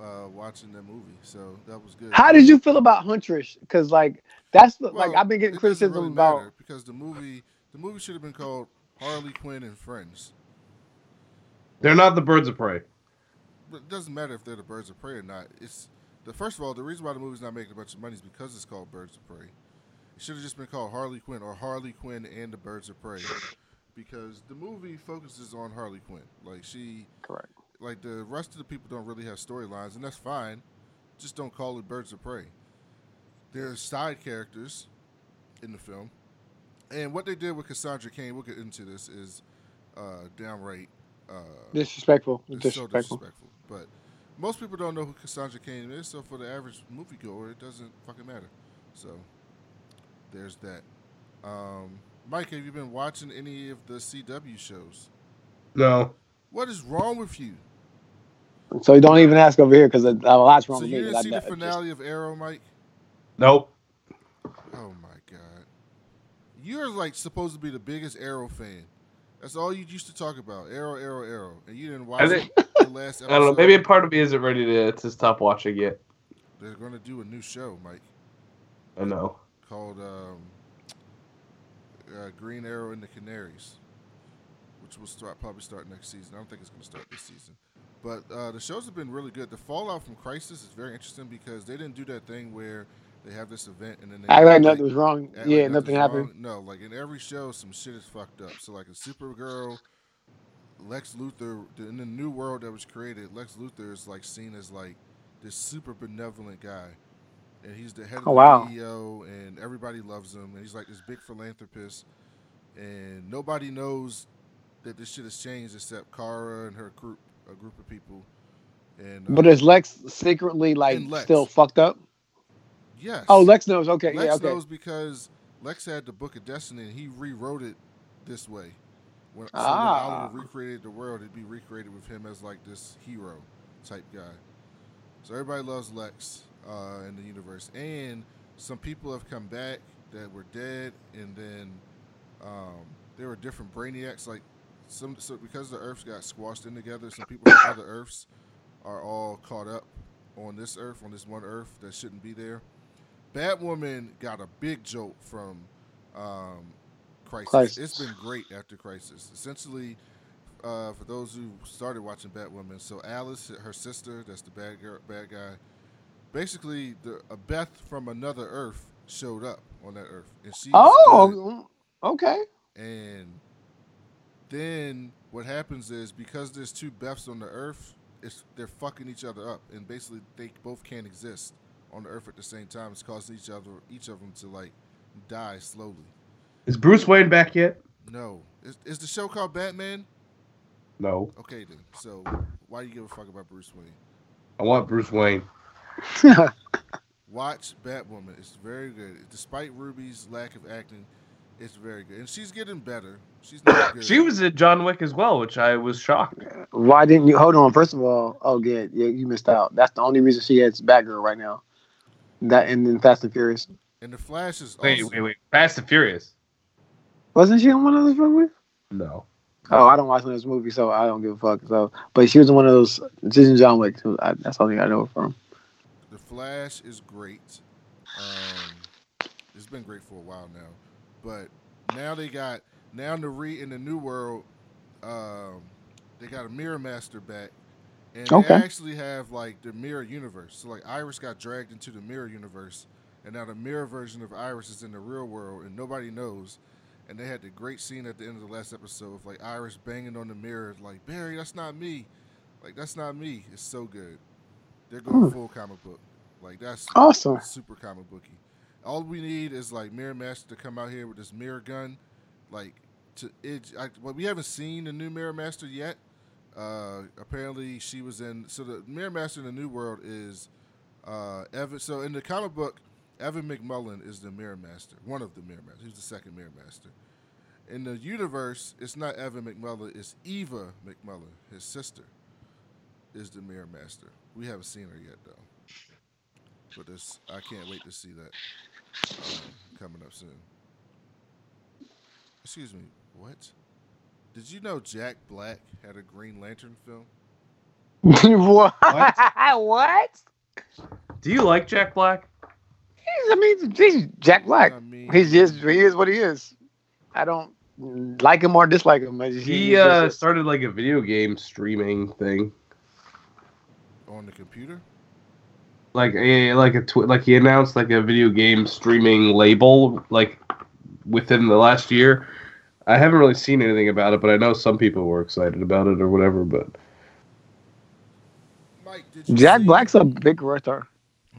[SPEAKER 1] uh, watching that movie. So that was good.
[SPEAKER 4] How did you feel about Huntress? Because like that's the, like I've been getting criticism
[SPEAKER 1] really
[SPEAKER 4] about.
[SPEAKER 1] because the movie the movie should have been called Harley Quinn and Friends.
[SPEAKER 5] They're not the birds of prey.
[SPEAKER 1] But it doesn't matter if they're the birds of prey or not. It's the first of all, the reason why the movie's not making a bunch of money is because it's called Birds of Prey. It should have just been called Harley Quinn or Harley Quinn and the Birds of Prey. Because the movie focuses on Harley Quinn. Like she
[SPEAKER 4] Correct.
[SPEAKER 1] Like the rest of the people don't really have storylines, and that's fine. Just don't call it Birds of Prey. There's side characters in the film, and what they did with Cassandra Cain, we'll get into this, is uh, downright uh,
[SPEAKER 4] Disrespectful.
[SPEAKER 1] it's
[SPEAKER 4] Disrespectful.
[SPEAKER 1] so disrespectful. But most people don't know who Cassandra Cain is, so for the average moviegoer, it doesn't fucking matter. So there's that. Um, Mike, have you been watching any of the CW shows?
[SPEAKER 5] No.
[SPEAKER 1] What is wrong with you?
[SPEAKER 4] So you don't even ask over here because a lot's wrong
[SPEAKER 1] So
[SPEAKER 4] with
[SPEAKER 1] you
[SPEAKER 4] me.
[SPEAKER 1] didn't
[SPEAKER 4] 'cause
[SPEAKER 1] see
[SPEAKER 4] I-
[SPEAKER 1] the
[SPEAKER 4] I just-
[SPEAKER 1] finale of Arrow, Mike?
[SPEAKER 5] Nope.
[SPEAKER 1] Oh my god. You're like supposed to be the biggest Arrow fan. That's all you used to talk about. Arrow, Arrow, Arrow. And you didn't watch
[SPEAKER 5] it,
[SPEAKER 1] the last episode.
[SPEAKER 5] I don't know. Maybe a part of me isn't ready to, to stop watching yet.
[SPEAKER 1] They're gonna do a new show, Mike,
[SPEAKER 5] I know.
[SPEAKER 1] called um, uh, Green Arrow and the Canaries, which will start probably start next season. I don't think it's gonna start this season. But uh, the shows have been really good. The fallout from Crisis is very interesting because they didn't do that thing where they have this event and then they
[SPEAKER 4] Act like nothing was wrong. Yeah,
[SPEAKER 1] like
[SPEAKER 4] nothing happened.
[SPEAKER 1] wrong. No, like in every show, some shit is fucked up. So like a Supergirl, Lex Luthor in the new world that was created, Lex Luthor is like seen as like this super benevolent guy, and he's the head of
[SPEAKER 4] Oh,
[SPEAKER 1] the
[SPEAKER 4] wow.
[SPEAKER 1] CEO, and everybody loves him, and he's like this big philanthropist, and nobody knows that this shit has changed except Kara and her group, a group of people. And
[SPEAKER 4] But
[SPEAKER 1] uh,
[SPEAKER 4] is Lex secretly like
[SPEAKER 1] Lex.
[SPEAKER 4] still fucked up?
[SPEAKER 1] yes,
[SPEAKER 4] Oh, Lex knows. Okay,
[SPEAKER 1] Lex
[SPEAKER 4] yeah, okay.
[SPEAKER 1] knows because Lex had the Book of Destiny and he rewrote it this way. When, so
[SPEAKER 4] Ah.
[SPEAKER 1] when Oliver recreated the world, it'd be recreated with him as like this hero type guy. So everybody loves Lex uh, in the universe, and some people have come back that were dead, and then um, there were different Brainiacs. Like some, so because the Earths got squashed in together, some people from other Earths are all caught up on this Earth, on this one Earth that shouldn't be there. Batwoman got a big jolt from um, Crisis.
[SPEAKER 4] Crisis.
[SPEAKER 1] It's been great after Crisis. Essentially, uh, for those who started watching Batwoman, so Alice, her sister, that's the bad girl, bad guy. Basically, the a Beth from another Earth showed up on that Earth, and she's good.
[SPEAKER 4] Oh, okay.
[SPEAKER 1] And then what happens is because there's two Beths on the Earth, it's they're fucking each other up, and basically they both can't exist on the Earth at the same time. It's causing each other, each of them, to like die slowly.
[SPEAKER 5] Is Bruce Wayne back yet?
[SPEAKER 1] No, is, is the show called Batman?
[SPEAKER 5] No.
[SPEAKER 1] Okay then. So why do you give a fuck about Bruce Wayne?
[SPEAKER 5] I want Bruce Wayne.
[SPEAKER 1] Watch Batwoman. It's very good. Despite Ruby's lack of acting, it's very good, and she's getting better. She's not good.
[SPEAKER 5] She was in John Wick as well, which I was shocked.
[SPEAKER 4] Why didn't you hold on? First of all, oh good, yeah, you missed out. That's the only reason she has Batgirl right now. That and then Fast and Furious.
[SPEAKER 1] And the Flash is
[SPEAKER 5] Wait,
[SPEAKER 1] awesome.
[SPEAKER 5] wait, wait. Fast and Furious.
[SPEAKER 4] Wasn't she in one of those movies?
[SPEAKER 5] No.
[SPEAKER 4] Oh, I don't watch those movies, so I don't give a fuck. So, but she was in one of those. She's in John Wick. So I, that's all I know her from.
[SPEAKER 1] The Flash is great. Um, it's been great for a while now, but now they got now in the re in the new world, um, they got a Mirror Master back, and
[SPEAKER 4] Okay.
[SPEAKER 1] they actually have like the Mirror Universe. So like Iris got dragged into the Mirror Universe, and now the Mirror version of Iris is in the real world, and nobody knows. And they had the great scene at the end of the last episode of like Iris banging on the mirror, like Barry, that's not me. Like that's not me. It's so good. They're going
[SPEAKER 4] Hmm.
[SPEAKER 1] full comic book. Like that's
[SPEAKER 4] Awesome.
[SPEAKER 1] super comic booky. All we need is like Mirror Master to come out here with this mirror gun, like to it. I, well, we haven't seen the new Mirror Master yet. Uh, apparently, she was in. So the Mirror Master in the New World is uh, Evan. So in the comic book, Evan McMullen is the Mirror Master, one of the Mirror Masters. He's the second Mirror Master. In the universe, it's not Evan McMullen. It's Eva McMullen, his sister, is the Mirror Master. We haven't seen her yet, though. But this, I can't wait to see that coming up soon. Excuse me, what? Did you know Jack Black had a Green Lantern film?
[SPEAKER 4] what? what?
[SPEAKER 5] Do you like Jack Black?
[SPEAKER 4] He's, I mean, he's Jack Black.
[SPEAKER 1] I mean,
[SPEAKER 4] He's just he is what he is. I don't like him or dislike him. I just,
[SPEAKER 5] He uh,
[SPEAKER 4] just-
[SPEAKER 5] started like a video game streaming thing,
[SPEAKER 1] on the computer.
[SPEAKER 5] Like a like a tw- like he announced like a video game streaming label like within the last year. I haven't really seen anything about it, but I know some people were excited about it or whatever. But
[SPEAKER 1] Mike, did you
[SPEAKER 4] Jack
[SPEAKER 1] see-
[SPEAKER 4] Black's a big writer.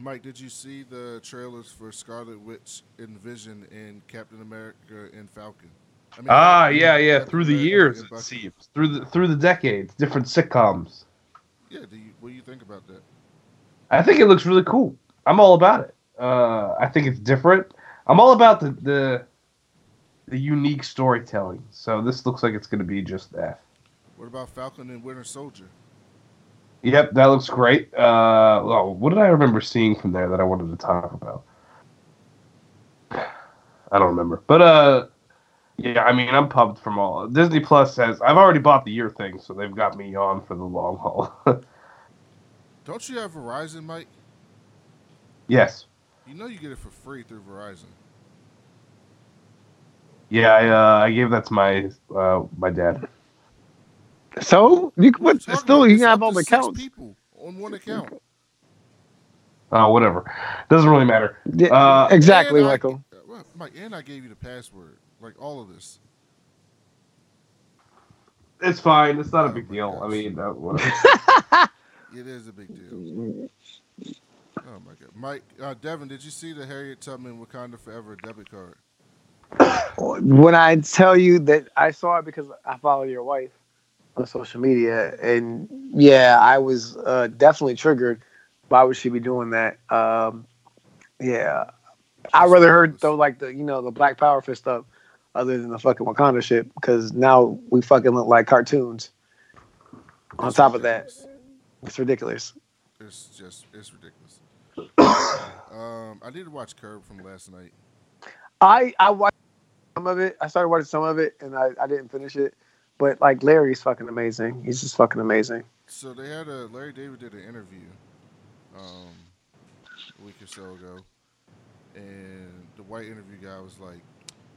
[SPEAKER 1] Mike, did you see the trailers for Scarlet Witch and Vision and Captain America and Falcon? I mean,
[SPEAKER 5] ah,
[SPEAKER 1] Falcon-
[SPEAKER 5] yeah, yeah,
[SPEAKER 1] Captain
[SPEAKER 5] through the years it seems through the through the decades, different sitcoms.
[SPEAKER 1] Yeah, do you, what do you think about that?
[SPEAKER 5] I think it looks really cool. I'm all about it. Uh, I think it's different. I'm all about the the, the unique storytelling. So this looks like it's going to be just that.
[SPEAKER 1] What about Falcon and Winter Soldier?
[SPEAKER 5] Yep, that looks great. Uh, well, what did I remember seeing from there that I wanted to talk about? I don't remember, but uh, yeah, I mean, I'm pumped from all. Disney Plus says I've already bought the year thing, so they've got me on for the long haul.
[SPEAKER 1] Don't you have Verizon, Mike?
[SPEAKER 5] yes,
[SPEAKER 1] You know you get it for free through Verizon.
[SPEAKER 5] yeah, I uh, I gave that to my uh, my dad.
[SPEAKER 4] So you can
[SPEAKER 1] What
[SPEAKER 4] put still you can have
[SPEAKER 1] to
[SPEAKER 4] all the
[SPEAKER 1] six
[SPEAKER 4] accounts.
[SPEAKER 1] people on one account.
[SPEAKER 5] Oh, whatever, doesn't really matter.
[SPEAKER 4] Yeah,
[SPEAKER 5] Uh,
[SPEAKER 4] exactly,
[SPEAKER 1] And I-
[SPEAKER 4] Michael.
[SPEAKER 1] uh, Mike, and I gave you the password, like all of this.
[SPEAKER 5] It's fine. It's not a big deal. I mean, uh, whatever.
[SPEAKER 1] It is a big deal. Oh my god, Mike, uh, Devin, did you see the Harriet Tubman Wakanda Forever debit card?
[SPEAKER 4] when I tell you that I saw it because I follow your wife on social media, and yeah, I was uh, definitely triggered. Why would she be doing that? Um, yeah, I rather her throw like the you know the Black Power fist up, other than the fucking Wakanda shit, because now we fucking look like cartoons. On
[SPEAKER 1] It's
[SPEAKER 4] top of that,
[SPEAKER 1] ridiculous.
[SPEAKER 4] It's ridiculous.
[SPEAKER 1] it's just it's ridiculous. um, I did watch Curb from last night.
[SPEAKER 4] I I watched some of it. I started watching some of it, and I, I didn't finish it. But like Larry's fucking amazing. He's just fucking amazing.
[SPEAKER 1] So they had a Larry David did an interview um, a week or so ago, and the white interview guy was like,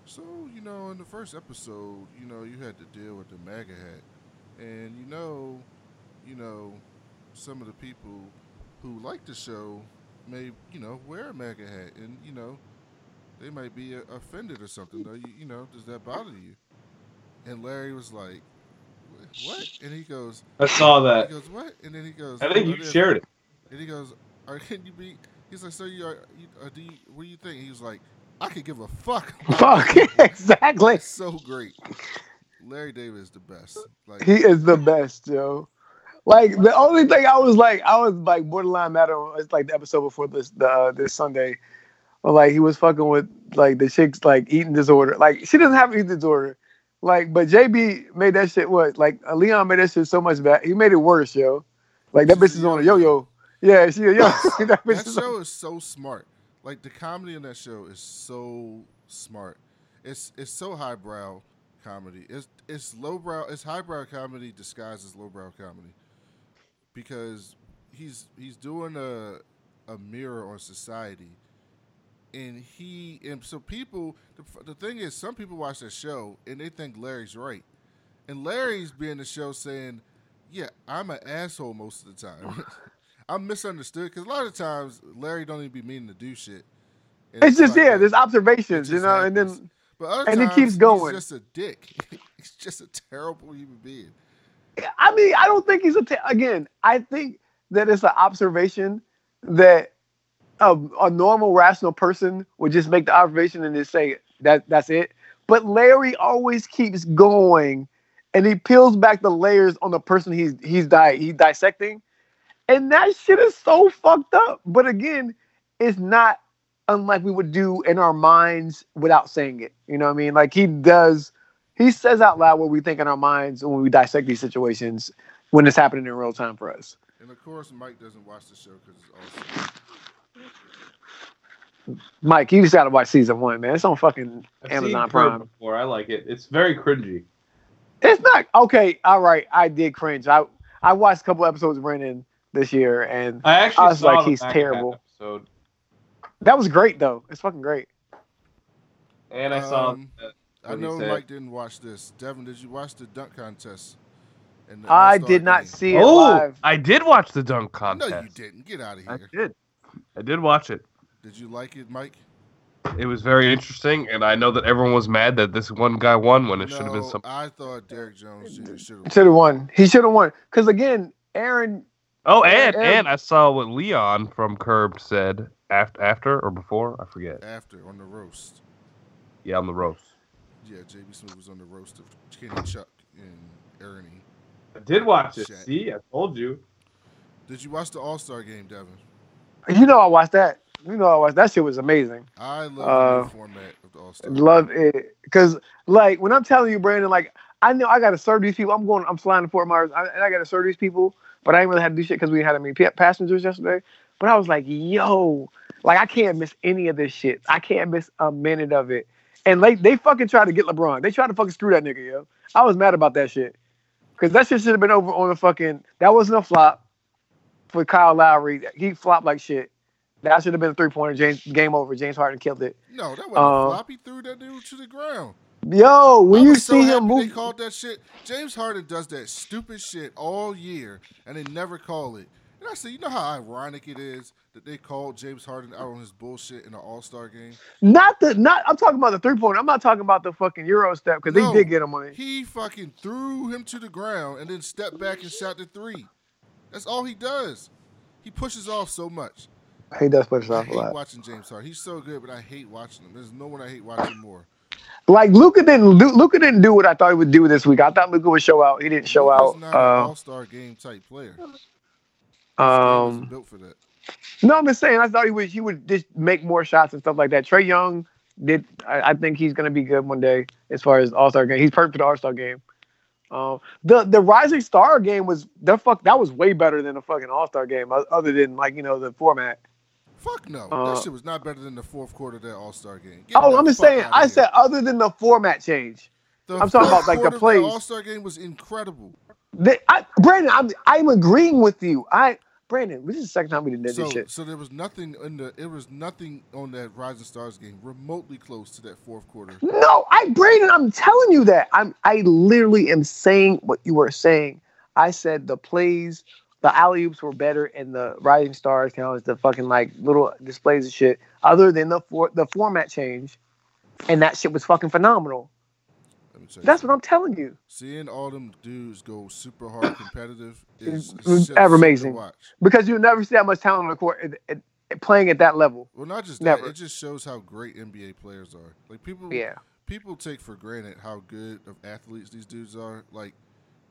[SPEAKER 1] "So you know, in the first episode, you know, you had to deal with the MAGA hat, and you know, you know, some of the people who like the show may, you know, wear a MAGA hat, and you know, they might be uh, offended or something. Though, you, you know, does that bother you?" And Larry was like, "What?" And he goes.
[SPEAKER 5] I saw that."
[SPEAKER 1] He goes, what? And then he goes,
[SPEAKER 5] I think
[SPEAKER 1] "Oh,
[SPEAKER 5] you shared it.
[SPEAKER 1] And he goes, are, can you be? He's like, so you are? You, uh, do you, what do you think? He was like, I could give a fuck.
[SPEAKER 4] Fuck exactly.
[SPEAKER 1] It's so great. Larry David is the best. Like,
[SPEAKER 4] He is the best, yo. Like the only thing I was like, I was like borderline mad on. It's like the episode before this, the uh, this Sunday. But, like he was fucking with like the chicks like eating disorder. Like she doesn't have eating disorder. Like, but JB made that shit what? Like uh, Leon made that shit so much bad. He made it worse, yo. Like that bitch is on a yo yo. Yeah, she yo. that bitch
[SPEAKER 1] that
[SPEAKER 4] is on-
[SPEAKER 1] show is so smart. Like the comedy in that show is so smart. It's it's so highbrow comedy. It's it's lowbrow. It's highbrow comedy disguised as lowbrow comedy. Because he's he's doing a a mirror on society, and he and so people. The, the thing is, some people watch that show and they think Larry's right, and Larry's being the show saying, "Yeah, I'm an asshole most of the time." I'm misunderstood because a lot of times Larry don't even be meaning to do shit. And
[SPEAKER 4] It's just
[SPEAKER 1] like
[SPEAKER 4] yeah, there's observations, you know, and then
[SPEAKER 1] But other
[SPEAKER 4] and
[SPEAKER 1] times,
[SPEAKER 4] keeps going.
[SPEAKER 1] He's just a dick. he's just a terrible human being.
[SPEAKER 4] I mean, I don't think he's a. Again, I think that it's an observation that a, a normal, rational person would just make the observation and just say that that's it. But Larry always keeps going, and he peels back the layers on the person he's he's di- he's dissecting, and that shit is so fucked up. But again, it's not unlike we would do in our minds without saying it. You know what I mean? Like he does he says out loud what we think in our minds when we dissect these situations when it's happening in real time for us.
[SPEAKER 1] And of course, Mike doesn't watch the show because it's awesome.
[SPEAKER 4] Mike, you just gotta watch season one, man. It's on fucking
[SPEAKER 5] I've
[SPEAKER 4] Amazon
[SPEAKER 5] seen
[SPEAKER 4] Prime.
[SPEAKER 5] before. I like it. It's very cringy.
[SPEAKER 4] It's not okay. All right, I did cringe. I I watched a couple episodes of Brennan this year, and
[SPEAKER 5] I actually
[SPEAKER 4] I was
[SPEAKER 5] saw
[SPEAKER 4] like,
[SPEAKER 5] the
[SPEAKER 4] he's
[SPEAKER 5] back that
[SPEAKER 4] terrible.
[SPEAKER 5] Episode,
[SPEAKER 4] that was great though. It's fucking great.
[SPEAKER 5] and I saw.
[SPEAKER 1] Um,
[SPEAKER 5] that-
[SPEAKER 1] I know
[SPEAKER 5] said.
[SPEAKER 1] Mike didn't watch this. Devin, did you watch the dunk contest? in the
[SPEAKER 4] I did not
[SPEAKER 1] game?
[SPEAKER 4] see it
[SPEAKER 5] Oh,
[SPEAKER 4] live.
[SPEAKER 5] I did watch the dunk contest.
[SPEAKER 1] No, you didn't. Get out of here.
[SPEAKER 5] I did. I did watch it.
[SPEAKER 1] Did you like it, Mike?
[SPEAKER 5] It was very interesting, and I know that everyone was mad that this one guy won when it should have been
[SPEAKER 1] No,
[SPEAKER 5] some.
[SPEAKER 1] I thought Derrick Jones should have.
[SPEAKER 4] Should have won. He should have won. Because again, Aaron.
[SPEAKER 5] Oh, and
[SPEAKER 4] and-
[SPEAKER 5] and I saw what Leon from Curb said after after or before I forget.
[SPEAKER 1] after on the roast.
[SPEAKER 5] Yeah, on the roast.
[SPEAKER 1] Yeah, JB Smoove was on the roast of Kenny Chuck and Ernie.
[SPEAKER 5] I did watch
[SPEAKER 1] it.
[SPEAKER 5] See, I told you.
[SPEAKER 1] Did you watch the All Star game, Devin?
[SPEAKER 4] You know I watched that. You know I watched that shit was amazing.
[SPEAKER 1] I love the
[SPEAKER 4] Uh,
[SPEAKER 1] new format of the All Star.
[SPEAKER 4] Love it because like when I'm telling you, Brandon, like I know I got to serve these people. I'm going. I'm flying to Fort Myers, I, and I got to serve these people. But I ain't really had to do shit because we had I mean pa- passengers yesterday. But I was like, yo, like I can't miss any of this shit. I can't miss a minute of it. And like they fucking tried to get LeBron. They tried to fucking screw that nigga, yo. I was mad about that shit because that shit should have been over on the fucking. That wasn't a flop for Kyle Lowry. He flopped like shit. That should have been a three pointer. James game over. James Harden killed it.
[SPEAKER 1] No, that wasn't a um, flop. He threw that dude to the ground.
[SPEAKER 4] Yo, when you
[SPEAKER 1] so
[SPEAKER 4] see
[SPEAKER 1] happy
[SPEAKER 4] him move,
[SPEAKER 1] They called that shit. James Harden does that stupid shit all year, and they never call it. And I said, you know how ironic it is that they called James Harden out on his bullshit in the All Star game.
[SPEAKER 4] Not the not. I'm talking about the three point. I'm not talking about the fucking Euro step because
[SPEAKER 1] No.
[SPEAKER 4] they did get him on it.
[SPEAKER 1] He fucking threw him to the ground and then stepped back and shot the three. That's all he does. He pushes off so much.
[SPEAKER 4] He does push off a
[SPEAKER 1] hate
[SPEAKER 4] lot.
[SPEAKER 1] watching James Harden. He's so good, but I hate watching him. There's no one I hate watching more.
[SPEAKER 4] Like Luka didn't. do- Luka didn't do what I thought he would do this week. I thought Luka would show out. He didn't show
[SPEAKER 1] Luka's
[SPEAKER 4] out.
[SPEAKER 1] not an
[SPEAKER 4] Uh,
[SPEAKER 1] All Star game type player. His game isn't
[SPEAKER 4] um,
[SPEAKER 1] built for that.
[SPEAKER 4] no, I'm just saying. I thought he would. He would just make more shots and stuff like that. Trae Young did. I, I think he's gonna be good one day as far as All Star game. He's perfect for the All Star game. Um, the the Rising Star game was the fuck. That was way better than the fucking All Star game. Other than like you know the format.
[SPEAKER 1] Fuck no.
[SPEAKER 4] Uh,
[SPEAKER 1] that shit was not better than the fourth quarter of that All Star game.
[SPEAKER 4] Oh, I'm just saying. I said other than the format change. I'm talking about, like, the plays.
[SPEAKER 1] The All Star game was incredible.
[SPEAKER 4] They, I, Brandon, I'm I'm agreeing with you. I Brandon, this is the second time we did this
[SPEAKER 1] So,
[SPEAKER 4] shit.
[SPEAKER 1] so there was nothing in the. It was nothing on that Rising Stars game remotely close to that fourth quarter.
[SPEAKER 4] No, I Brandon, I'm telling you that. I'm I literally am saying what you were saying. I said the plays, the alley oops were better and the Rising Stars, you know, the fucking like little displays of shit. Other than the for, the format change, and that shit was fucking phenomenal.
[SPEAKER 1] Let me tell you
[SPEAKER 4] That's what. I'm telling you.
[SPEAKER 1] Seeing all them dudes go super hard competitive is,
[SPEAKER 4] ever amazing.
[SPEAKER 1] watch.
[SPEAKER 4] Because you never see that much talent on the court playing at that level.
[SPEAKER 1] Well, not just
[SPEAKER 4] Never.
[SPEAKER 1] that. It just shows how great NBA players are. Like people,
[SPEAKER 4] Yeah.
[SPEAKER 1] people take for granted how good of athletes these dudes are. Like,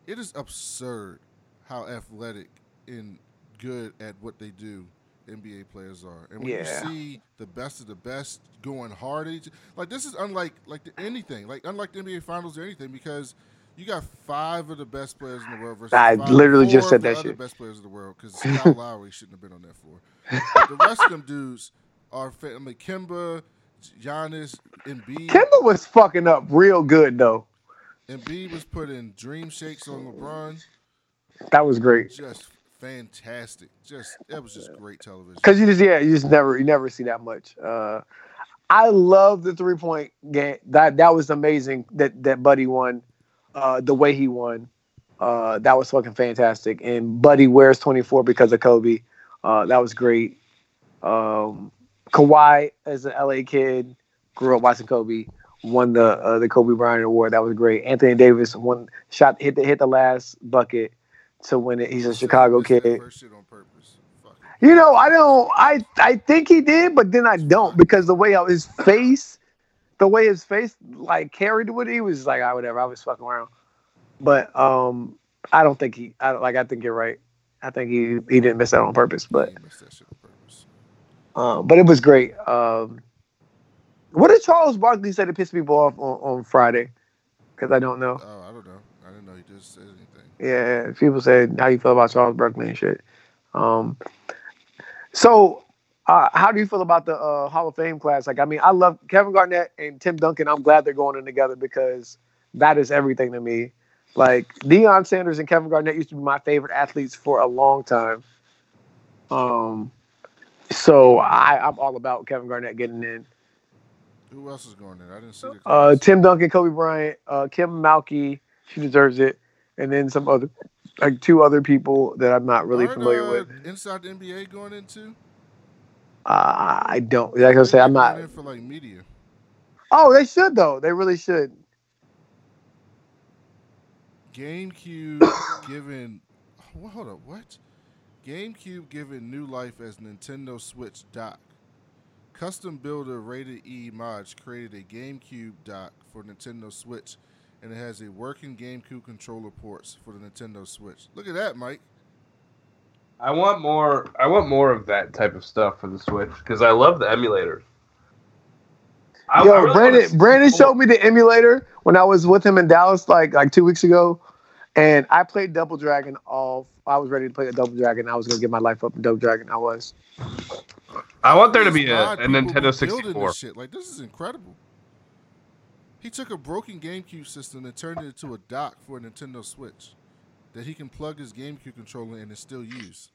[SPEAKER 1] it is absurd how athletic and good at what they do NBA players are. And when
[SPEAKER 4] Yeah.
[SPEAKER 1] you see the best of the best going hard at each, like this is unlike like the, anything, like unlike the NBA Finals or anything, because you got five of the best players in the world versus
[SPEAKER 4] I literally just said that shit.
[SPEAKER 1] best players in the world because Kyle Lowry shouldn't have been on that floor. But the rest of them dudes are. I mean, Kemba, Giannis, Embiid.
[SPEAKER 4] Kemba was fucking up real good though.
[SPEAKER 1] Embiid was putting dream shakes on LeBron.
[SPEAKER 4] That was great.
[SPEAKER 1] Just fantastic. Just that was just great television.
[SPEAKER 4] Cause you just yeah, you just never you never see that much. Uh, I love the three point game. That that was amazing. That that Buddy won. Uh, the way he won. Uh, that was fucking fantastic. And Buddy wears twenty four because of Kobe. Uh, that was great. Um, Kawhi as an LA kid grew up watching Kobe. Won the uh, the Kobe Bryant award. That was great. Anthony Davis won shot hit the hit the last bucket to win it. He's a Chicago kid.
[SPEAKER 1] First shit on purpose. Fuck.
[SPEAKER 4] You know, I don't. I I think he did, but then I don't because the way his face, the way his face like carried with it, he was like, "I whatever." I was fucking around, but um, I don't think he. I like. I think you're right. I think he he didn't miss that on purpose, but
[SPEAKER 1] He missed that shit on purpose.
[SPEAKER 4] um, but it was great. Um, what did Charles Barkley say to piss people off on, on Friday? Because I don't know.
[SPEAKER 1] Oh, I don't know. I didn't know he just said.
[SPEAKER 4] Yeah, people said how you feel about Charles Barkley and shit. Um, so uh, how do you feel about the uh, Hall of Fame class? Like, I mean, I love Kevin Garnett and Tim Duncan. I'm glad they're going in together because that is everything to me. Like Deion Sanders and Kevin Garnett used to be my favorite athletes for a long time. Um, so I, I'm all about Kevin Garnett getting in.
[SPEAKER 1] Who else is going in? I didn't see the.
[SPEAKER 4] Uh. Tim Duncan, Kobe Bryant, uh, Kim Mulkey, she deserves it, and then some other, like two other people that I'm not really
[SPEAKER 1] Aren't,
[SPEAKER 4] familiar
[SPEAKER 1] uh,
[SPEAKER 4] with.
[SPEAKER 1] Inside the NBA going into?
[SPEAKER 4] Uh, I don't. Like I say, I'm not.
[SPEAKER 1] For like media.
[SPEAKER 4] Oh, they should though. They really should.
[SPEAKER 1] GameCube given. Well, hold up, what? GameCube given new life as Nintendo Switch dock. Custom builder rated E mods created a GameCube dock for Nintendo Switch, and it has a working GameCube controller ports for the Nintendo Switch. Look at that, Mike.
[SPEAKER 5] I want more. I want more of that type of stuff for the Switch because I love the emulators. I- I
[SPEAKER 4] Yo,
[SPEAKER 5] really
[SPEAKER 4] Brandon,
[SPEAKER 5] see
[SPEAKER 4] Brandon showed me the emulator when I was with him in Dallas, like like two weeks ago, and I played Double Dragon. All I was ready to play a Double Dragon. I was gonna give my life up in Double Dragon. I was.
[SPEAKER 5] I want there to be a, a Nintendo
[SPEAKER 1] were
[SPEAKER 5] 64.
[SPEAKER 1] Like this is incredible. He took a broken GameCube system and turned it into a dock for a Nintendo Switch that he can plug his GameCube controller in and still use.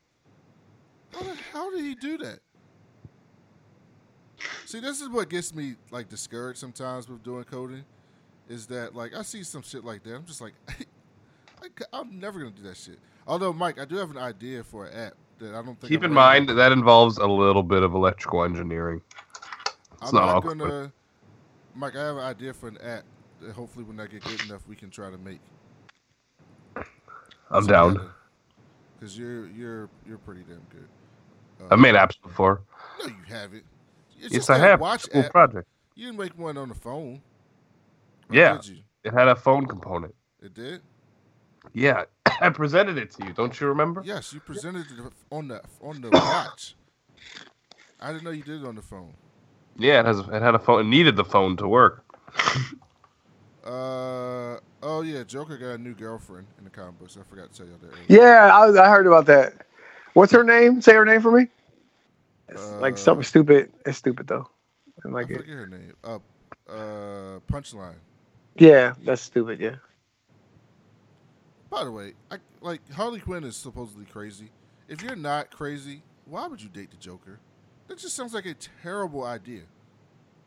[SPEAKER 1] How the did he do that? See, this is what gets me like discouraged sometimes with doing coding, is that like I see some shit like that. I'm just like, I, am never gonna do that shit. Although, Mike, I do have an idea for an app that I don't think.
[SPEAKER 5] Keep
[SPEAKER 1] I'm
[SPEAKER 5] in mind that involves a little bit of electrical engineering. It's
[SPEAKER 1] I'm
[SPEAKER 5] not
[SPEAKER 1] not gonna. Mike, I have an idea for an app that hopefully, when I get good enough, we can try to make.
[SPEAKER 5] I'm down.
[SPEAKER 1] Because you're you're you're pretty damn good. Uh,
[SPEAKER 5] I've made apps before.
[SPEAKER 1] No, you haven't. It's
[SPEAKER 5] Yes, I have.
[SPEAKER 1] Watch app.
[SPEAKER 5] project.
[SPEAKER 1] You didn't make one on the phone.
[SPEAKER 5] Yeah.
[SPEAKER 1] Did you?
[SPEAKER 5] It had a phone component.
[SPEAKER 1] It did.
[SPEAKER 5] Yeah, I presented it to you. Don't you remember?
[SPEAKER 1] Yes, you presented it on the on the watch. I didn't know you did it on the phone.
[SPEAKER 5] Yeah, it has. It had a phone. It needed the phone to work.
[SPEAKER 1] Uh oh yeah, Joker got a new girlfriend in the comic books. I forgot to tell you all that. Earlier.
[SPEAKER 4] Yeah, I, was- I heard about that. What's her name? Say her name for me. It's like
[SPEAKER 1] Uh,
[SPEAKER 4] something stupid. It's stupid though. I
[SPEAKER 1] I
[SPEAKER 4] like it.
[SPEAKER 1] forget her name. Uh, uh, Punchline.
[SPEAKER 4] Yeah, that's stupid. Yeah.
[SPEAKER 1] By the way, I like Harley Quinn is supposedly crazy. If you're not crazy, why would you date the Joker? That just sounds like a terrible idea.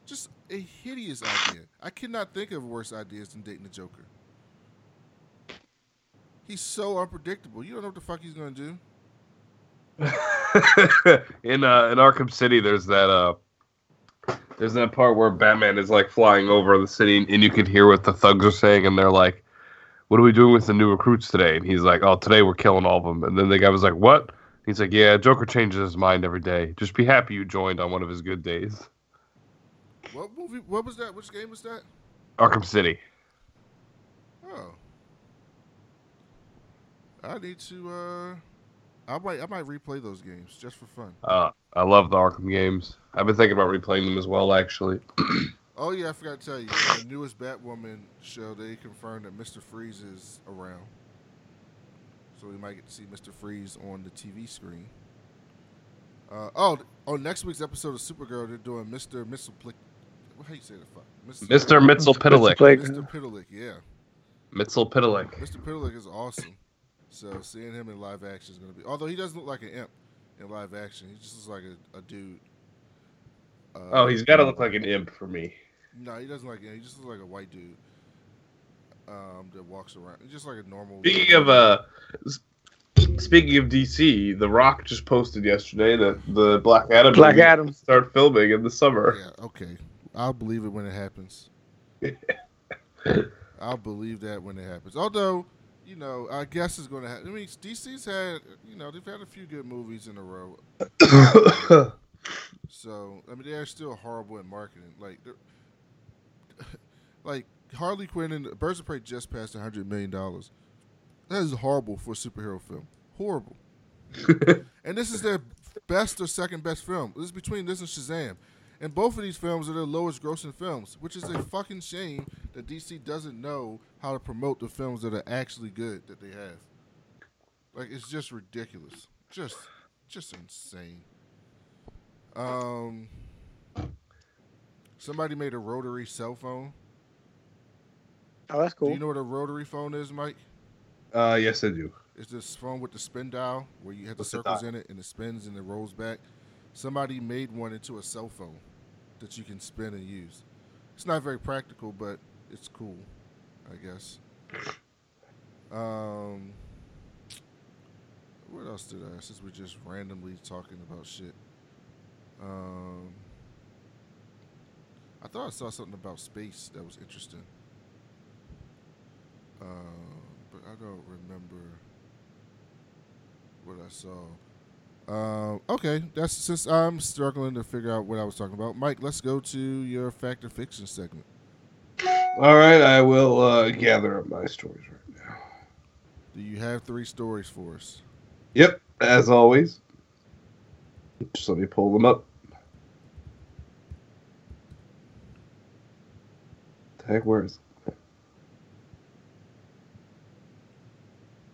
[SPEAKER 1] Just a hideous idea. I cannot think of worse ideas than dating the Joker. He's so unpredictable. You don't know what the fuck he's gonna do.
[SPEAKER 5] in uh, in Arkham City, there's that uh, there's that part where Batman is like flying over the city, and you can hear what the thugs are saying, and they're like, "What are we doing with the new recruits today?" And he's like, "Oh, today we're killing all of them." And then the guy was like, "What?" He's like, "Yeah, Joker changes his mind every day. Just be happy you joined on one of his good days."
[SPEAKER 1] What movie? What was that? Which game was that?
[SPEAKER 5] Arkham City.
[SPEAKER 1] Oh, I need to. uh I might. I might replay those games just for fun.
[SPEAKER 5] Uh, I love the Arkham games. I've been thinking about replaying them as well, actually.
[SPEAKER 1] Oh yeah, I forgot to tell you. The newest Batwoman show, they confirmed that Mister Freeze is around, so we might get to see Mister Freeze on the TV screen. Uh, oh, on next week's episode of Supergirl, they're doing Mister Mistleplick. How you say the fuck?
[SPEAKER 5] Mr. Mitzel
[SPEAKER 4] Blake.
[SPEAKER 1] Mister Pitalik. Yeah,
[SPEAKER 5] Mitzel Pitalik.
[SPEAKER 1] Mister Pitalik is awesome. So seeing him in live action is gonna be. Although he doesn't look like an imp in live action, he just looks like a, a dude. Uh,
[SPEAKER 5] Oh, he's got to look like an imp for me.
[SPEAKER 1] No, he doesn't like it. He just looks like a white dude um, that walks around. He's just like a normal.
[SPEAKER 5] Speaking of uh, speaking of DC, The Rock just posted yesterday that the Black Adam
[SPEAKER 4] Black Adam.
[SPEAKER 5] start filming in the summer.
[SPEAKER 1] Yeah, okay. I'll believe it when it happens. I'll believe that when it happens. Although, you know, I guess it's going to happen. I mean, DC's had, you know, they've had a few good movies in a row. So, I mean, they're still horrible in marketing. Like, they're- like Harley Quinn and Birds of Prey just passed hundred million dollars. That is horrible for a superhero film. Horrible. and this is their best or second best film. This is between this and Shazam. And both of these films are their lowest grossing films, which is a fucking shame that DC doesn't know how to promote the films that are actually good that they have. Like it's just ridiculous. Just just insane. Um somebody made a rotary cell phone.
[SPEAKER 4] Oh, that's cool.
[SPEAKER 1] Do you know what a rotary phone is, Mike?
[SPEAKER 5] Uh, yes, I do.
[SPEAKER 1] It's this phone with the spin dial where you have the
[SPEAKER 5] What's the
[SPEAKER 1] circles
[SPEAKER 5] dial?
[SPEAKER 1] in it and it spins and it rolls back. Somebody made one into a cell phone that you can spin and use. It's not very practical, but it's cool, I guess. Um, what else did I? Since we're just randomly talking about shit. Um, I thought I saw something about space that was interesting. Um, but I don't remember what I saw. Um, okay, that's since I'm struggling to figure out what I was talking about. Mike, let's go to your fact or fiction segment.
[SPEAKER 5] All right, I will uh, gather up my stories right now.
[SPEAKER 1] Do you have three stories for us?
[SPEAKER 5] Yep, as always. Just let me pull them up. The heck, where is it?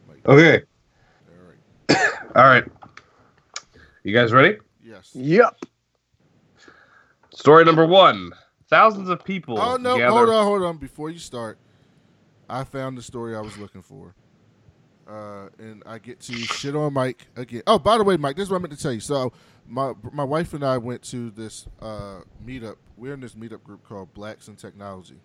[SPEAKER 1] Mike,
[SPEAKER 5] Okay,
[SPEAKER 1] all right.
[SPEAKER 5] all right. You guys ready?
[SPEAKER 1] Yes.
[SPEAKER 4] Yep.
[SPEAKER 5] Story number one: Thousands of people.
[SPEAKER 1] Oh no!
[SPEAKER 5] gather-
[SPEAKER 1] Hold on, hold on. Before you start, I found the story I was looking for, uh, and I get to shit on Mike again. Oh, by the way, Mike, this is what I meant to tell you. So, my my wife and I went to this uh, meetup. We're in this meetup group called Blacks in Technology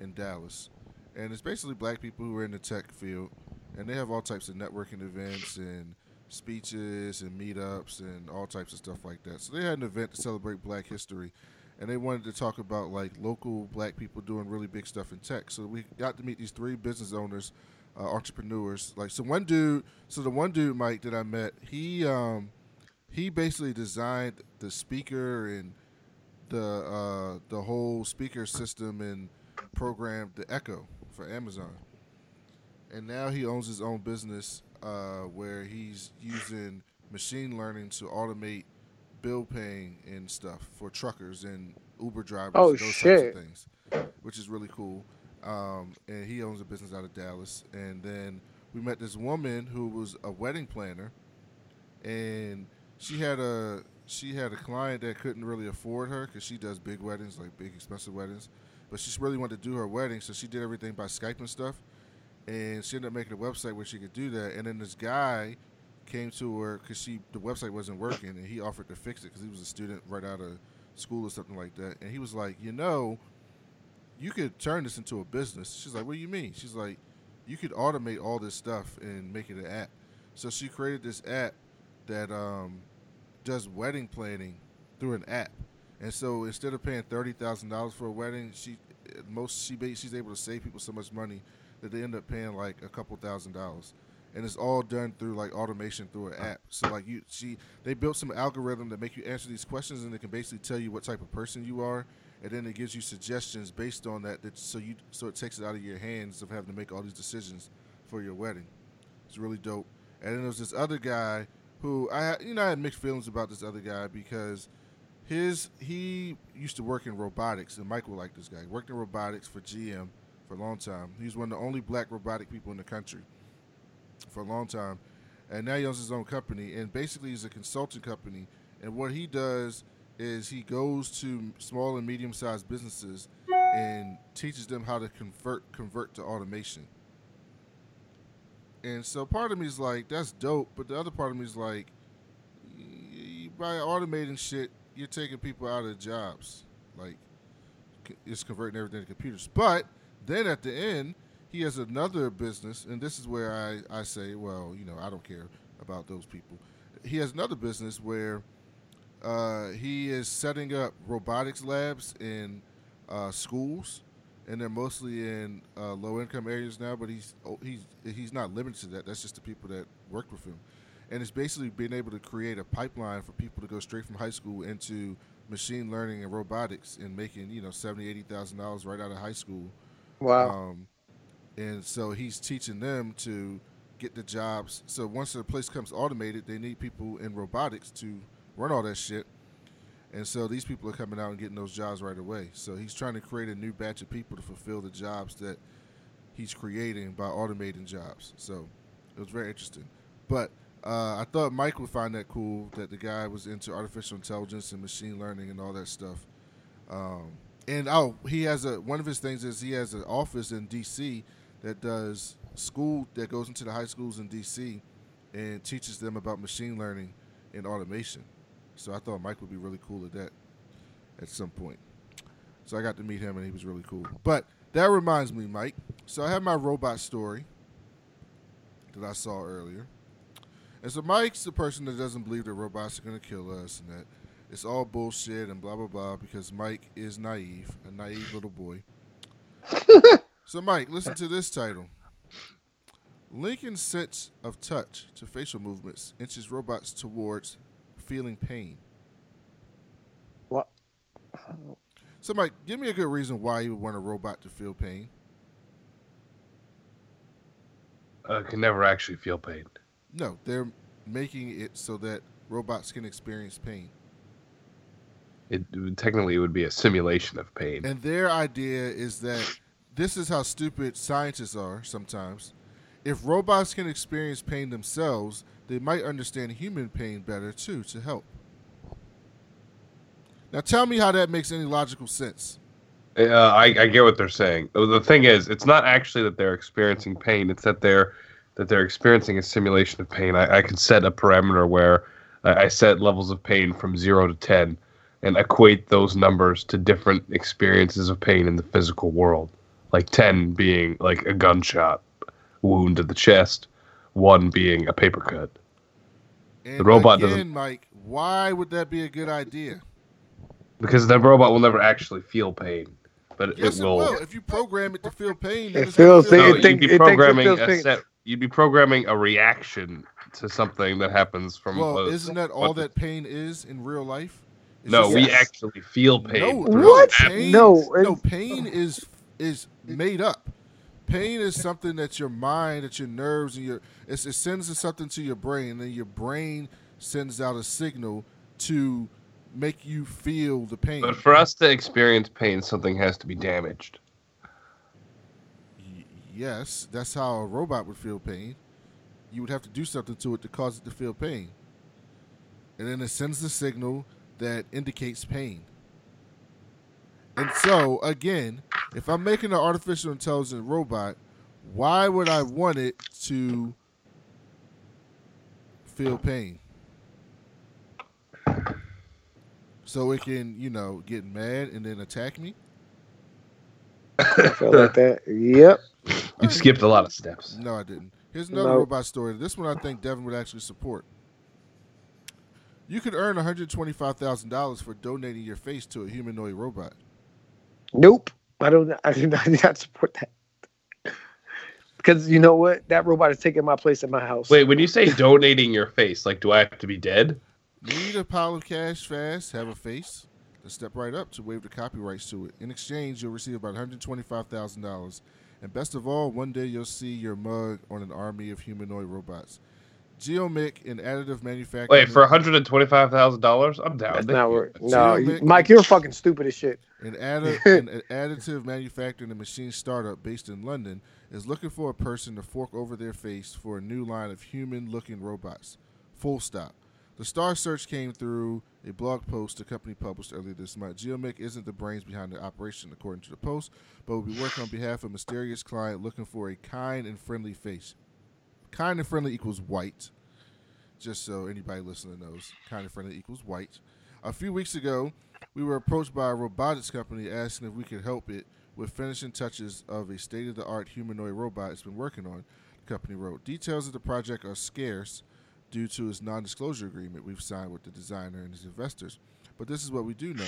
[SPEAKER 1] in Dallas, and it's basically black people who are in the tech field, and they have all types of networking events and speeches and meetups and all types of stuff like that. So they had an event to celebrate Black History and they wanted to talk about like local black people doing really big stuff in tech. So we got to meet these three business owners, uh, entrepreneurs. Like so, one dude. So the one dude, Mike, that I met, he um, he basically designed the speaker and the uh, the whole speaker system and programmed the Echo for Amazon. And now he owns his own business uh, where he's using machine learning to automate bill paying and stuff for truckers and Uber drivers.
[SPEAKER 4] Oh,
[SPEAKER 1] those
[SPEAKER 4] shit.
[SPEAKER 1] types of things, which is really cool. Um, and he owns a business out of Dallas. And then we met this woman who was a wedding planner, and she had a she had a client that couldn't really afford her because she does big weddings, like big expensive weddings. But she really wanted to do her wedding, so she did everything by Skype and stuff. And she ended up making a website where she could do that. And then this guy came to her because she the website wasn't working, and he offered to fix it because he was a student right out of school or something like that. And he was like, you know, you could turn this into a business. She's like, what do you mean? She's like, you could automate all this stuff and make it an app. So she created this app that um, does wedding planning through an app. And so instead of paying thirty thousand dollars for a wedding, she most she she's able to save people so much money that they end up paying like a couple thousand dollars. And it's all done through like automation through an app. So like you see, they built some algorithm that make you answer these questions and it can basically tell you what type of person you are and then it gives you suggestions based on that, that so you so it takes it out of your hands of having to make all these decisions for your wedding. It's really dope. And then there's this other guy who I you know I had mixed feelings about this other guy because his he used to work in robotics and will like this guy. He worked in robotics for GM for a long time. He's one of the only black robotic people in the country for a long time. And now he owns his own company and basically he's a consulting company and what he does is he goes to small and medium sized businesses and teaches them how to convert convert to automation. And so part of me is like, that's dope, but the other part of me is like, by automating shit, you're taking people out of jobs. Like, it's converting everything to computers. But then at the end, he has another business, and this is where I, I say, well, you know, I don't care about those people. He has another business where uh, he is setting up robotics labs in uh, schools, and they're mostly in uh, low income areas now. But he's oh, he's he's not limited to that. That's just the people that work with him, and it's basically being able to create a pipeline for people to go straight from high school into machine learning and robotics and making you know seventy eighty thousand dollars right out of high school.
[SPEAKER 4] Wow.
[SPEAKER 1] Um, and so he's teaching them to get the jobs. So once the place comes automated, they need people in robotics to run all that shit. And so these people are coming out and getting those jobs right away. So he's trying to create a new batch of people to fulfill the jobs that he's creating by automating jobs. So it was very interesting. But uh, I thought Mike would find that cool that the guy was into artificial intelligence and machine learning and all that stuff. Um, And oh, he has a one of his things is he has an office in D.C. that does school that goes into the high schools in D.C. and teaches them about machine learning and automation. So I thought Mike would be really cool at that at some point. So I got to meet him and he was really cool. But that reminds me, Mike. So I have my robot story that I saw earlier. And so Mike's the person that doesn't believe that robots are going to kill us and that it's all bullshit and blah blah blah because Mike is naive, a naive little boy. so Mike, listen to this title. Lincoln's sense of touch to facial movements inches robots towards feeling pain.
[SPEAKER 4] What?
[SPEAKER 1] So Mike, give me a good reason why you would want a robot to feel pain.
[SPEAKER 5] Uh, can never actually feel pain.
[SPEAKER 1] No, they're making it so that robots can experience pain.
[SPEAKER 5] It technically it would be a simulation of pain.
[SPEAKER 1] And their idea is that this is how stupid scientists are sometimes. If robots can experience pain themselves, they might understand human pain better too to help. Now tell me how that makes any logical sense.
[SPEAKER 5] Uh, I, I get what they're saying. The- The thing is, it's not actually that they're experiencing pain. It's that they're that they're experiencing a simulation of pain. I, I can set a parameter where I, I set levels of pain from zero to ten, and equate those numbers to different experiences of pain in the physical world. Like ten being like a gunshot wound to the chest, one being a paper cut.
[SPEAKER 1] And
[SPEAKER 5] The robot
[SPEAKER 1] again,
[SPEAKER 5] doesn't-
[SPEAKER 1] Mike, why would that be a good idea?
[SPEAKER 5] Because the robot will never actually feel pain, but
[SPEAKER 1] Yes,
[SPEAKER 5] it
[SPEAKER 1] it
[SPEAKER 5] will.
[SPEAKER 1] will. If you program it to feel pain,
[SPEAKER 4] It
[SPEAKER 1] it's
[SPEAKER 4] feels
[SPEAKER 1] feel
[SPEAKER 4] pain.
[SPEAKER 5] No,
[SPEAKER 4] it
[SPEAKER 5] you'd
[SPEAKER 4] think-
[SPEAKER 5] be
[SPEAKER 4] it thinks it
[SPEAKER 5] programming a set. You'd be programming a reaction to something that happens from.
[SPEAKER 1] Well,
[SPEAKER 5] a-
[SPEAKER 1] isn't that all that pain is in real life? It's
[SPEAKER 5] No,
[SPEAKER 1] just-
[SPEAKER 5] we
[SPEAKER 4] Yes.
[SPEAKER 5] actually feel pain.
[SPEAKER 1] No, no,
[SPEAKER 4] What?
[SPEAKER 1] Pain,
[SPEAKER 4] No,
[SPEAKER 1] no, pain is is made up. Pain is something that your mind, that your nerves, and your it's, it sends something to your brain, and then your brain sends out a signal to make you feel the pain.
[SPEAKER 5] But for us to experience pain, something has to be damaged.
[SPEAKER 1] Y- yes, that's how a robot would feel pain. You would have to do something to it to cause it to feel pain, and then it sends the signal that indicates pain. And so, again, if I'm making an artificial intelligent robot, why would I want it to feel pain? So it can, you know, get mad and then attack me?
[SPEAKER 4] I feel like that. Yep.
[SPEAKER 5] You skipped a lot of steps.
[SPEAKER 1] No, I didn't. Here's another
[SPEAKER 4] No.
[SPEAKER 1] robot story. This one I think Devin would actually support. You could earn $125,000 for donating your face to a humanoid robot.
[SPEAKER 4] Nope. I don't. I do not, I do not support that. Because you know what? That robot is taking my place in my house.
[SPEAKER 5] Wait, when you say donating your face, like, do I have to be dead?
[SPEAKER 1] Need a pile of cash fast, have a face, then step right up to waive the copyrights to it. In exchange, you'll receive about $125,000. And best of all, one day you'll see your mug on an army of humanoid robots. Geomiq and additive manufacturing.
[SPEAKER 5] Wait, for one hundred and twenty-five thousand dollars, I'm down.
[SPEAKER 4] That's
[SPEAKER 5] Thank
[SPEAKER 4] not
[SPEAKER 5] you.
[SPEAKER 4] where. No,
[SPEAKER 1] Geo
[SPEAKER 4] you- Mike, you're fucking stupid as shit.
[SPEAKER 1] An, addi- an additive manufacturing and machine startup based in London is looking for a person to fork over their face for a new line of human looking robots. Full stop. The star search came through a blog post the company published earlier this month. Geomiq isn't the brains behind the operation, according to the post, but will be working on behalf of a mysterious client looking for a kind and friendly face. Kind and friendly equals white, just so anybody listening knows. Kind and friendly equals white. A few weeks ago, we were approached by a robotics company asking if we could help it with finishing touches of a state of the art humanoid robot it's been working on, the company wrote. Details of the project are scarce due to its non disclosure agreement we've signed with the designer and his investors. But this is what we do know.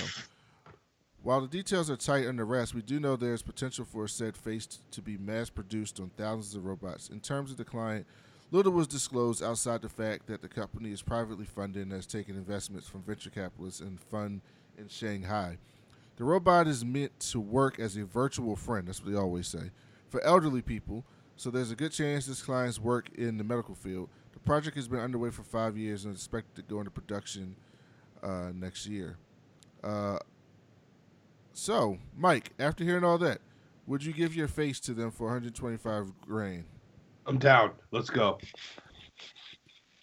[SPEAKER 1] While the details are tight under wraps, we do know there is potential for said face to be mass produced on thousands of robots. In terms of the client, little was disclosed outside the fact that the company is privately funded and has taken investments from venture capitalists and fund in Shanghai. The robot is meant to work as a virtual friend, that's what they always say, for elderly people, so there's a good chance this client's work in the medical field. The project has been underway for five years and is expected to go into production uh, next year. Uh, so, Mike, after hearing all that, would you give your face to them for 125 grand?
[SPEAKER 5] I'm down. Let's go.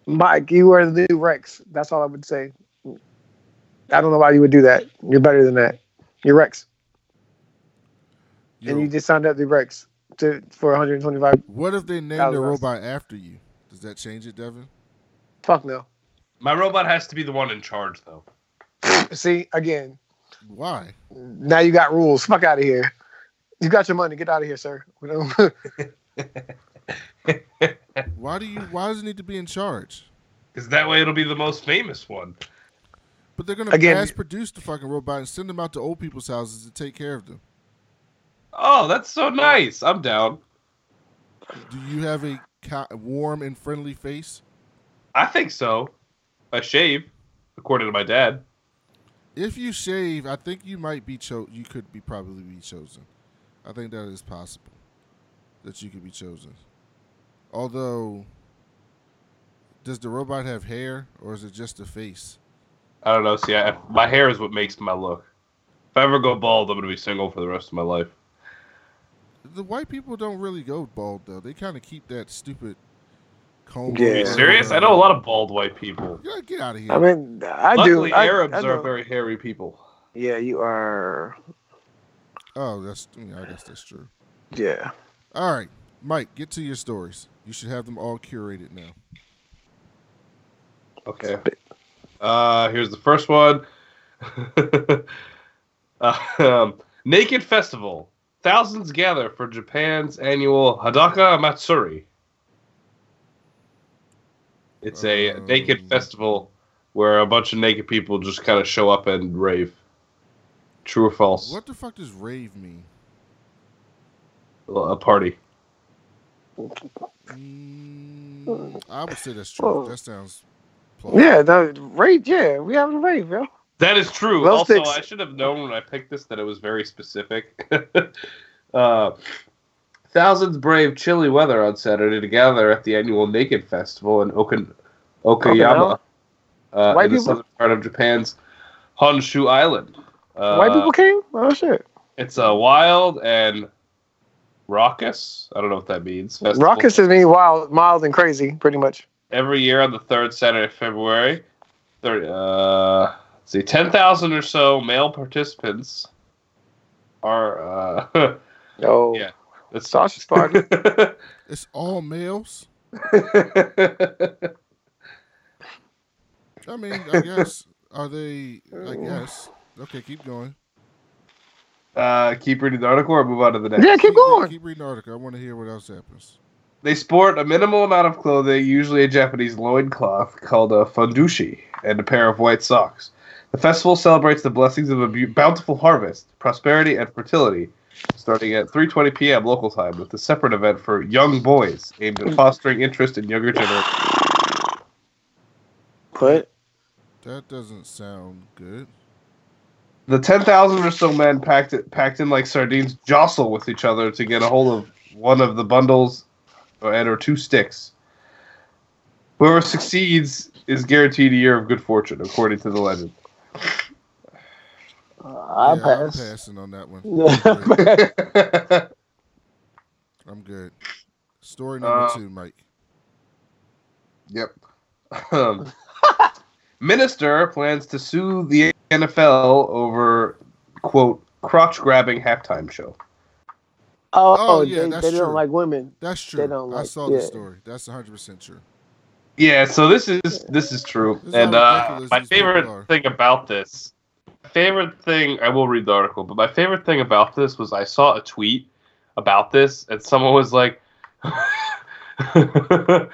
[SPEAKER 4] Mike, you are the new Rex. That's all I would say. I don't know why you would do that. You're better than that. You're Rex. and you just signed up the Rex to for 125.
[SPEAKER 1] what if they name the robot after you? Does that change it, Devin?
[SPEAKER 4] Fuck no.
[SPEAKER 5] My robot has to be the one in charge, though.
[SPEAKER 4] See again.
[SPEAKER 1] Why?
[SPEAKER 4] Now you got rules. Fuck out of here. You got your money. Get out of here, sir.
[SPEAKER 1] Why do you? Why does it need to be in charge?
[SPEAKER 5] Because that way it'll be the most famous one.
[SPEAKER 1] But they're gonna
[SPEAKER 4] Again-
[SPEAKER 1] mass produce the fucking robot and send them out to old people's houses to take care of them.
[SPEAKER 5] Oh, that's so nice. I'm down.
[SPEAKER 1] Do you have a warm and friendly face?
[SPEAKER 5] I think so. I shave, according to my dad.
[SPEAKER 1] If you shave, I think you might be cho- You could be probably be chosen. I think that is possible that you could be chosen. Although, does the robot have hair or is it just a face?
[SPEAKER 5] I don't know. See, I, my hair is what makes my look. If I ever go bald, I'm gonna be single for the rest of my life.
[SPEAKER 1] The white people don't really go bald though. They kind of keep that stupid comb.
[SPEAKER 4] Yeah.
[SPEAKER 5] Are you serious? I know a lot of bald white people.
[SPEAKER 1] Yeah, get out of here.
[SPEAKER 4] I mean, I
[SPEAKER 5] Luckily,
[SPEAKER 4] do. I,
[SPEAKER 5] Arabs
[SPEAKER 4] I
[SPEAKER 5] are very hairy people.
[SPEAKER 4] Yeah, you are.
[SPEAKER 1] oh, that's. Yeah, I guess that's true.
[SPEAKER 4] Yeah.
[SPEAKER 1] All right, Mike, get to your stories. You should have them all curated now.
[SPEAKER 5] Okay. Uh, here's the first one. uh, um, Naked Festival. Thousands gather for Japan's annual Hadaka Matsuri. It's a
[SPEAKER 1] Um,
[SPEAKER 5] naked festival where a bunch of naked people just kind of show up and rave. True or false?
[SPEAKER 1] What the fuck does rave mean?
[SPEAKER 5] A party.
[SPEAKER 1] Mm, I would say that's true. That sounds. plausible.
[SPEAKER 4] Yeah, the rave. Yeah, we having a rave, yo.
[SPEAKER 5] That is true.
[SPEAKER 4] Well,
[SPEAKER 5] also,
[SPEAKER 4] sticks.
[SPEAKER 5] I should have known when I picked this that it was very specific. uh, thousands brave chilly weather on Saturday to gather at the annual Naked Festival in Okan- Okayama, uh,
[SPEAKER 4] White
[SPEAKER 5] in the
[SPEAKER 4] people?
[SPEAKER 5] southern part of Japan's Honshu Island. Uh,
[SPEAKER 4] White people came. Oh shit.
[SPEAKER 5] It's a wild and raucous. I don't know what that means. festival.
[SPEAKER 4] Raucous is mean wild, mild, and crazy, pretty much.
[SPEAKER 5] every year on the third Saturday of February. Third, uh, let's see, ten thousand or so male participants are. Uh,
[SPEAKER 4] Oh,
[SPEAKER 5] yeah, that's
[SPEAKER 4] sausage party.
[SPEAKER 1] It's all males. I mean, I guess. Are they? I guess. Okay, keep going.
[SPEAKER 5] uh, keep reading the article or move on to the next.
[SPEAKER 4] yeah, keep going.
[SPEAKER 1] Keep reading the article. I want to hear what else happens.
[SPEAKER 5] They sport a minimal amount of clothing, usually a Japanese loincloth called a fundoshi, and a pair of white socks. The festival celebrates the blessings of a bu- bountiful harvest, prosperity, and fertility, starting at 3:20 p.m. local time, with a separate event for young boys aimed at fostering interest in younger generations.
[SPEAKER 4] Put.
[SPEAKER 1] That doesn't sound good.
[SPEAKER 5] The 10,000 or so men packed it, packed in like sardines jostle with each other to get a hold of one of the bundles or, and or two sticks. Whoever succeeds is guaranteed a year of good fortune, according to the legend.
[SPEAKER 4] I
[SPEAKER 1] yeah,
[SPEAKER 4] pass.
[SPEAKER 1] I'm passing on that one. I'm good. I'm good. Story number
[SPEAKER 5] Uh,
[SPEAKER 1] two, Mike.
[SPEAKER 5] Yep. Um, Minister plans to sue the NFL over quote crotch grabbing halftime show.
[SPEAKER 4] oh,
[SPEAKER 1] Oh, yeah,
[SPEAKER 4] they,
[SPEAKER 1] that's
[SPEAKER 4] they
[SPEAKER 1] true.
[SPEAKER 4] don't like women.
[SPEAKER 1] That's true.
[SPEAKER 4] don't
[SPEAKER 1] I
[SPEAKER 4] like-
[SPEAKER 1] saw the story. That's 100 percent true.
[SPEAKER 5] Yeah, so this is this is true,
[SPEAKER 1] This is
[SPEAKER 5] and uh, my favorite thing about this, favorite thing I will read the article, but my favorite thing about this was I saw a tweet about this, and someone was like, it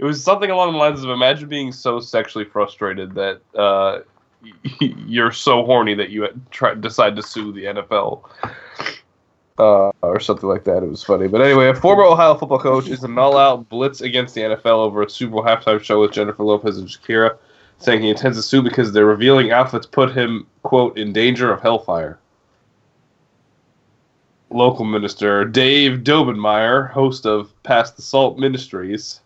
[SPEAKER 5] was something along the lines of imagine being so sexually frustrated that uh, you're so horny that you try decide to sue the NFL. Uh, or something like that. It was funny. But anyway, a former Ohio football coach is an all-out blitz against the NFL over a Super Bowl halftime show with Jennifer Lopez and Shakira, saying he intends to sue because their revealing outfits put him, quote, in danger of hellfire. Local minister Dave Daubenmire, host of Pass the Salt Ministries,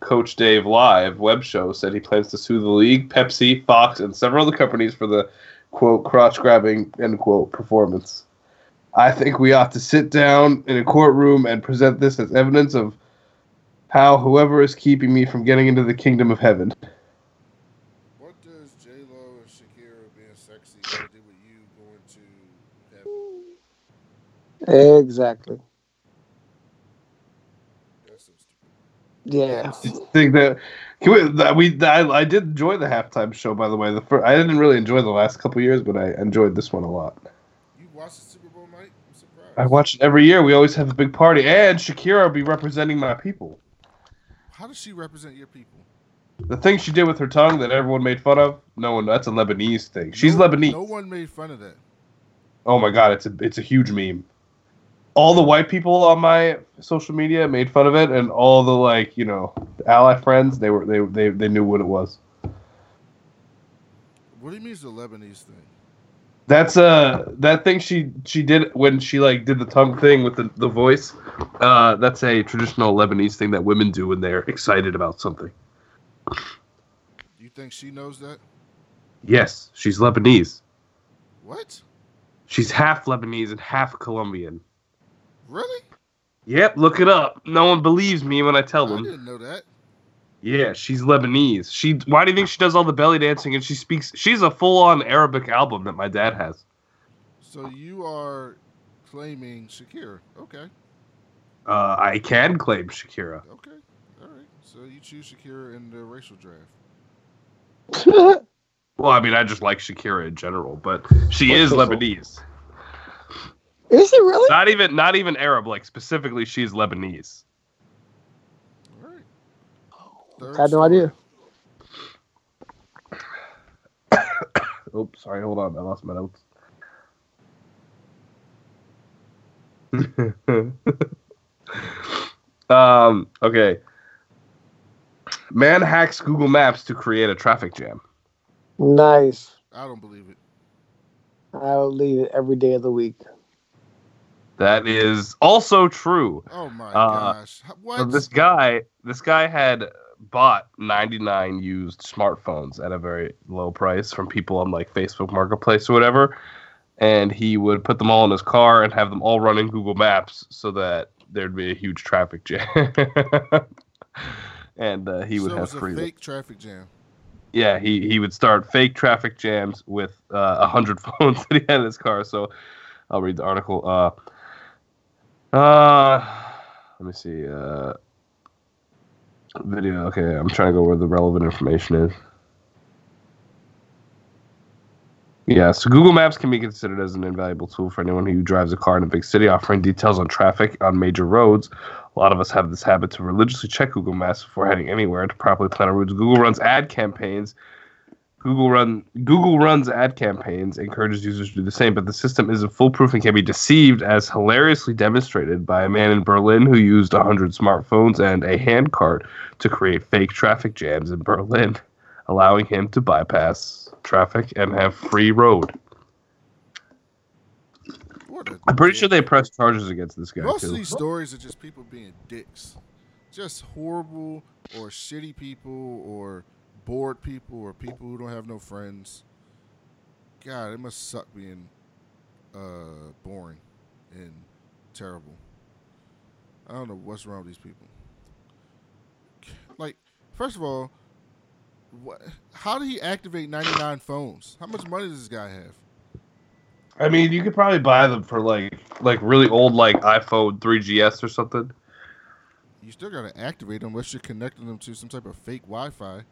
[SPEAKER 5] Coach Dave Live web show, said he plans to sue the league, Pepsi, Fox, and several other companies for the, quote, crotch grabbing, end quote, performance. I think we ought to sit down in a courtroom and present this as evidence of how whoever is keeping me from getting into the kingdom of heaven.
[SPEAKER 1] What does J Lo and Shakira being sexy got to do with you going to heaven?
[SPEAKER 4] Exactly.
[SPEAKER 1] That's so stupid.
[SPEAKER 4] Yeah.
[SPEAKER 5] Just think that can we, that we I, I did enjoy the halftime show by the way. The first, I didn't really enjoy the last couple years, but I enjoyed this one a lot.
[SPEAKER 1] You watch the Super Bowl, Mike? I'm surprised.
[SPEAKER 5] I watch it every year. We always have a big party, and Shakira will be representing my people.
[SPEAKER 1] How does she represent your people?
[SPEAKER 5] The thing she did with her tongue that everyone made fun of, no one. That's a Lebanese thing. She's
[SPEAKER 1] no,
[SPEAKER 5] Lebanese.
[SPEAKER 1] No one made fun of that.
[SPEAKER 5] Oh my god, it's a it's a huge meme. All the white people on my social media made fun of it, and all the like you know ally friends they were they they, they knew what it was.
[SPEAKER 1] What do you mean a Lebanese thing?
[SPEAKER 5] That's uh that thing she she did when she like did the tongue thing with the, the voice. Uh, that's a traditional Lebanese thing that women do when they're excited about something.
[SPEAKER 1] You think she knows that?
[SPEAKER 5] Yes, she's Lebanese.
[SPEAKER 1] What?
[SPEAKER 5] She's half Lebanese and half Colombian.
[SPEAKER 1] Really?
[SPEAKER 5] Yep, look it up. No one believes me when I tell
[SPEAKER 1] I
[SPEAKER 5] them.
[SPEAKER 1] didn't know that.
[SPEAKER 5] Yeah, she's Lebanese. She why do you think she does all the belly dancing and she speaks she's a full-on Arabic album that my dad has.
[SPEAKER 1] So you are claiming Shakira. Okay.
[SPEAKER 5] Uh, I can claim Shakira.
[SPEAKER 1] Okay. All right. So you choose Shakira in the racial draft.
[SPEAKER 5] Well, I mean, I just like Shakira in general, but she
[SPEAKER 4] What's
[SPEAKER 5] is
[SPEAKER 4] this?
[SPEAKER 5] Lebanese.
[SPEAKER 4] Is it really?
[SPEAKER 5] Not even not even Arab, like specifically she's Lebanese.
[SPEAKER 1] All right. Third
[SPEAKER 4] Had no
[SPEAKER 1] story.
[SPEAKER 4] idea.
[SPEAKER 5] Oops, sorry, hold on, I lost my notes. um, okay. Man hacks Google Maps to create a traffic jam.
[SPEAKER 4] Nice.
[SPEAKER 1] I don't believe it.
[SPEAKER 4] I'll leave it every day of the week.
[SPEAKER 5] That is also true.
[SPEAKER 1] Oh my
[SPEAKER 5] Uh,
[SPEAKER 1] gosh. What?
[SPEAKER 5] this guy, this guy had bought 99 used smartphones at a very low price from people on like Facebook Marketplace or whatever, and he would put them all in his car and have them all running Google Maps so that there'd be a huge traffic jam. and uh, he would
[SPEAKER 1] so
[SPEAKER 5] have
[SPEAKER 1] it was a
[SPEAKER 5] free.
[SPEAKER 1] fake traffic jam.
[SPEAKER 5] Yeah, he he would start fake traffic jams with uh, a hundred phones that he had in his car. So I'll read the article. Uh, uh, let me see. Uh, video. Okay, I'm trying to go where the relevant information is. Yeah, so Google Maps can be considered as an invaluable tool for anyone who drives a car in a big city, offering details on traffic on major roads. A lot of us have this habit to religiously check Google Maps before heading anywhere to properly plan our routes. Google runs ad campaigns. Google run Google runs ad campaigns, encourages users to do the same, but the system isn't foolproof and can be deceived, as hilariously demonstrated by a man in Berlin who used 100 smartphones and a handcart to create fake traffic jams in Berlin, allowing him to bypass traffic and have free road. I'm pretty
[SPEAKER 1] dick.
[SPEAKER 5] sure they pressed charges against this guy
[SPEAKER 1] Most
[SPEAKER 5] too.
[SPEAKER 1] of these stories are just people being dicks. Just horrible or shitty people or bored people or people who don't have no friends. God, it must suck being uh, boring and terrible. I don't know what's wrong with these people. Like, first of all, what? How did he activate 99 phones? How much money does this guy have?
[SPEAKER 5] I mean, you could probably buy them for like like really old like iPhone 3GS or something.
[SPEAKER 1] You still got to activate them unless you're connecting them to some type of fake Wi-Fi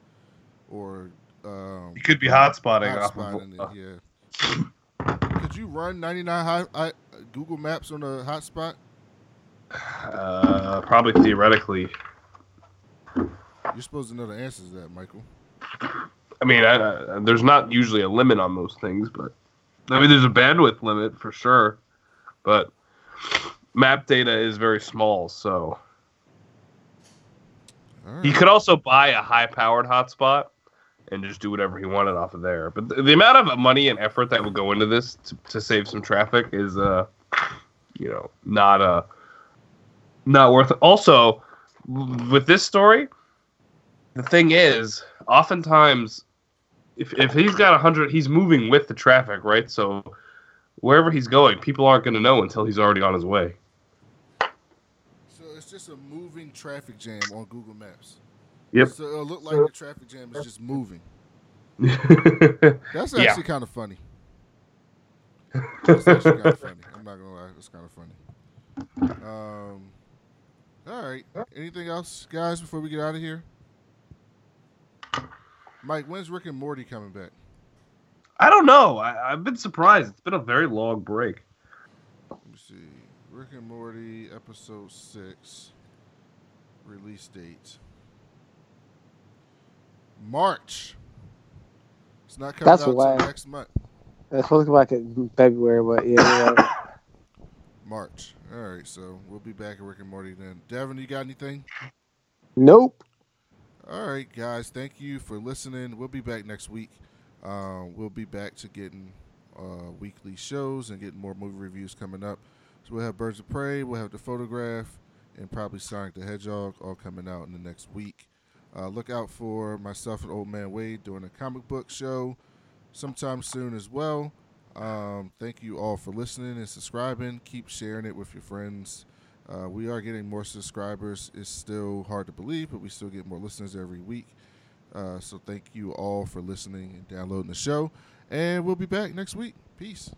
[SPEAKER 1] or um,
[SPEAKER 5] You could be hotspotting off
[SPEAKER 1] hotspotting
[SPEAKER 5] of.
[SPEAKER 1] it, yeah. Could you run 99 high, I, Google Maps on a hotspot?
[SPEAKER 5] Uh, probably theoretically.
[SPEAKER 1] You're supposed to know the answers to that, Michael.
[SPEAKER 5] I mean, I, I, there's not usually a limit on those things, but I mean, there's a bandwidth limit for sure. But map data is very small, so
[SPEAKER 1] right.
[SPEAKER 5] he could also buy a high-powered hotspot and just do whatever he wanted off of there. But the, the amount of money and effort that would go into this to, to save some traffic is, uh, you know, not uh, not worth it. Also, with this story, the thing is, oftentimes, if if he's got a hundred, he's moving with the traffic, right? So wherever he's going, people aren't going to know until he's already on his way.
[SPEAKER 1] So it's just a moving traffic jam on Google Maps.
[SPEAKER 5] Yep.
[SPEAKER 1] So it looked like the traffic jam is just moving. That's
[SPEAKER 5] Yeah.
[SPEAKER 1] actually kind of funny. It's actually kind of funny. I'm not gonna lie, it's kind of funny. Um, all right. Anything else, guys, before we get out of here? Mike, when's Rick and Morty coming back?
[SPEAKER 5] I don't know. I, I've been surprised. It's been a very long break.
[SPEAKER 1] Let me see. Rick and Morty episode six. Release date. March. It's not coming
[SPEAKER 4] That's
[SPEAKER 1] out
[SPEAKER 4] why-
[SPEAKER 1] until next month.
[SPEAKER 4] It's supposed to come back in February, but yeah, right.
[SPEAKER 1] March. All right, so we'll be back at Rick and Morty then. Devin, you got anything?
[SPEAKER 4] nope.
[SPEAKER 1] All right, guys. Thank you for listening. We'll be back next week. Um, we'll be back to getting uh, weekly shows and getting more movie reviews coming up. So we'll have Birds of Prey, we'll have the photograph, and probably Sonic the Hedgehog all coming out in the next week. Uh, look out for myself and Old Man Wade doing a comic book show sometime soon as well. Um, thank you all for listening and subscribing. Keep sharing it with your friends. Uh, we are getting more subscribers. It's still hard to believe, but we still get more listeners every week. Uh, so thank you all for listening and downloading the show. And we'll be back next week. Peace.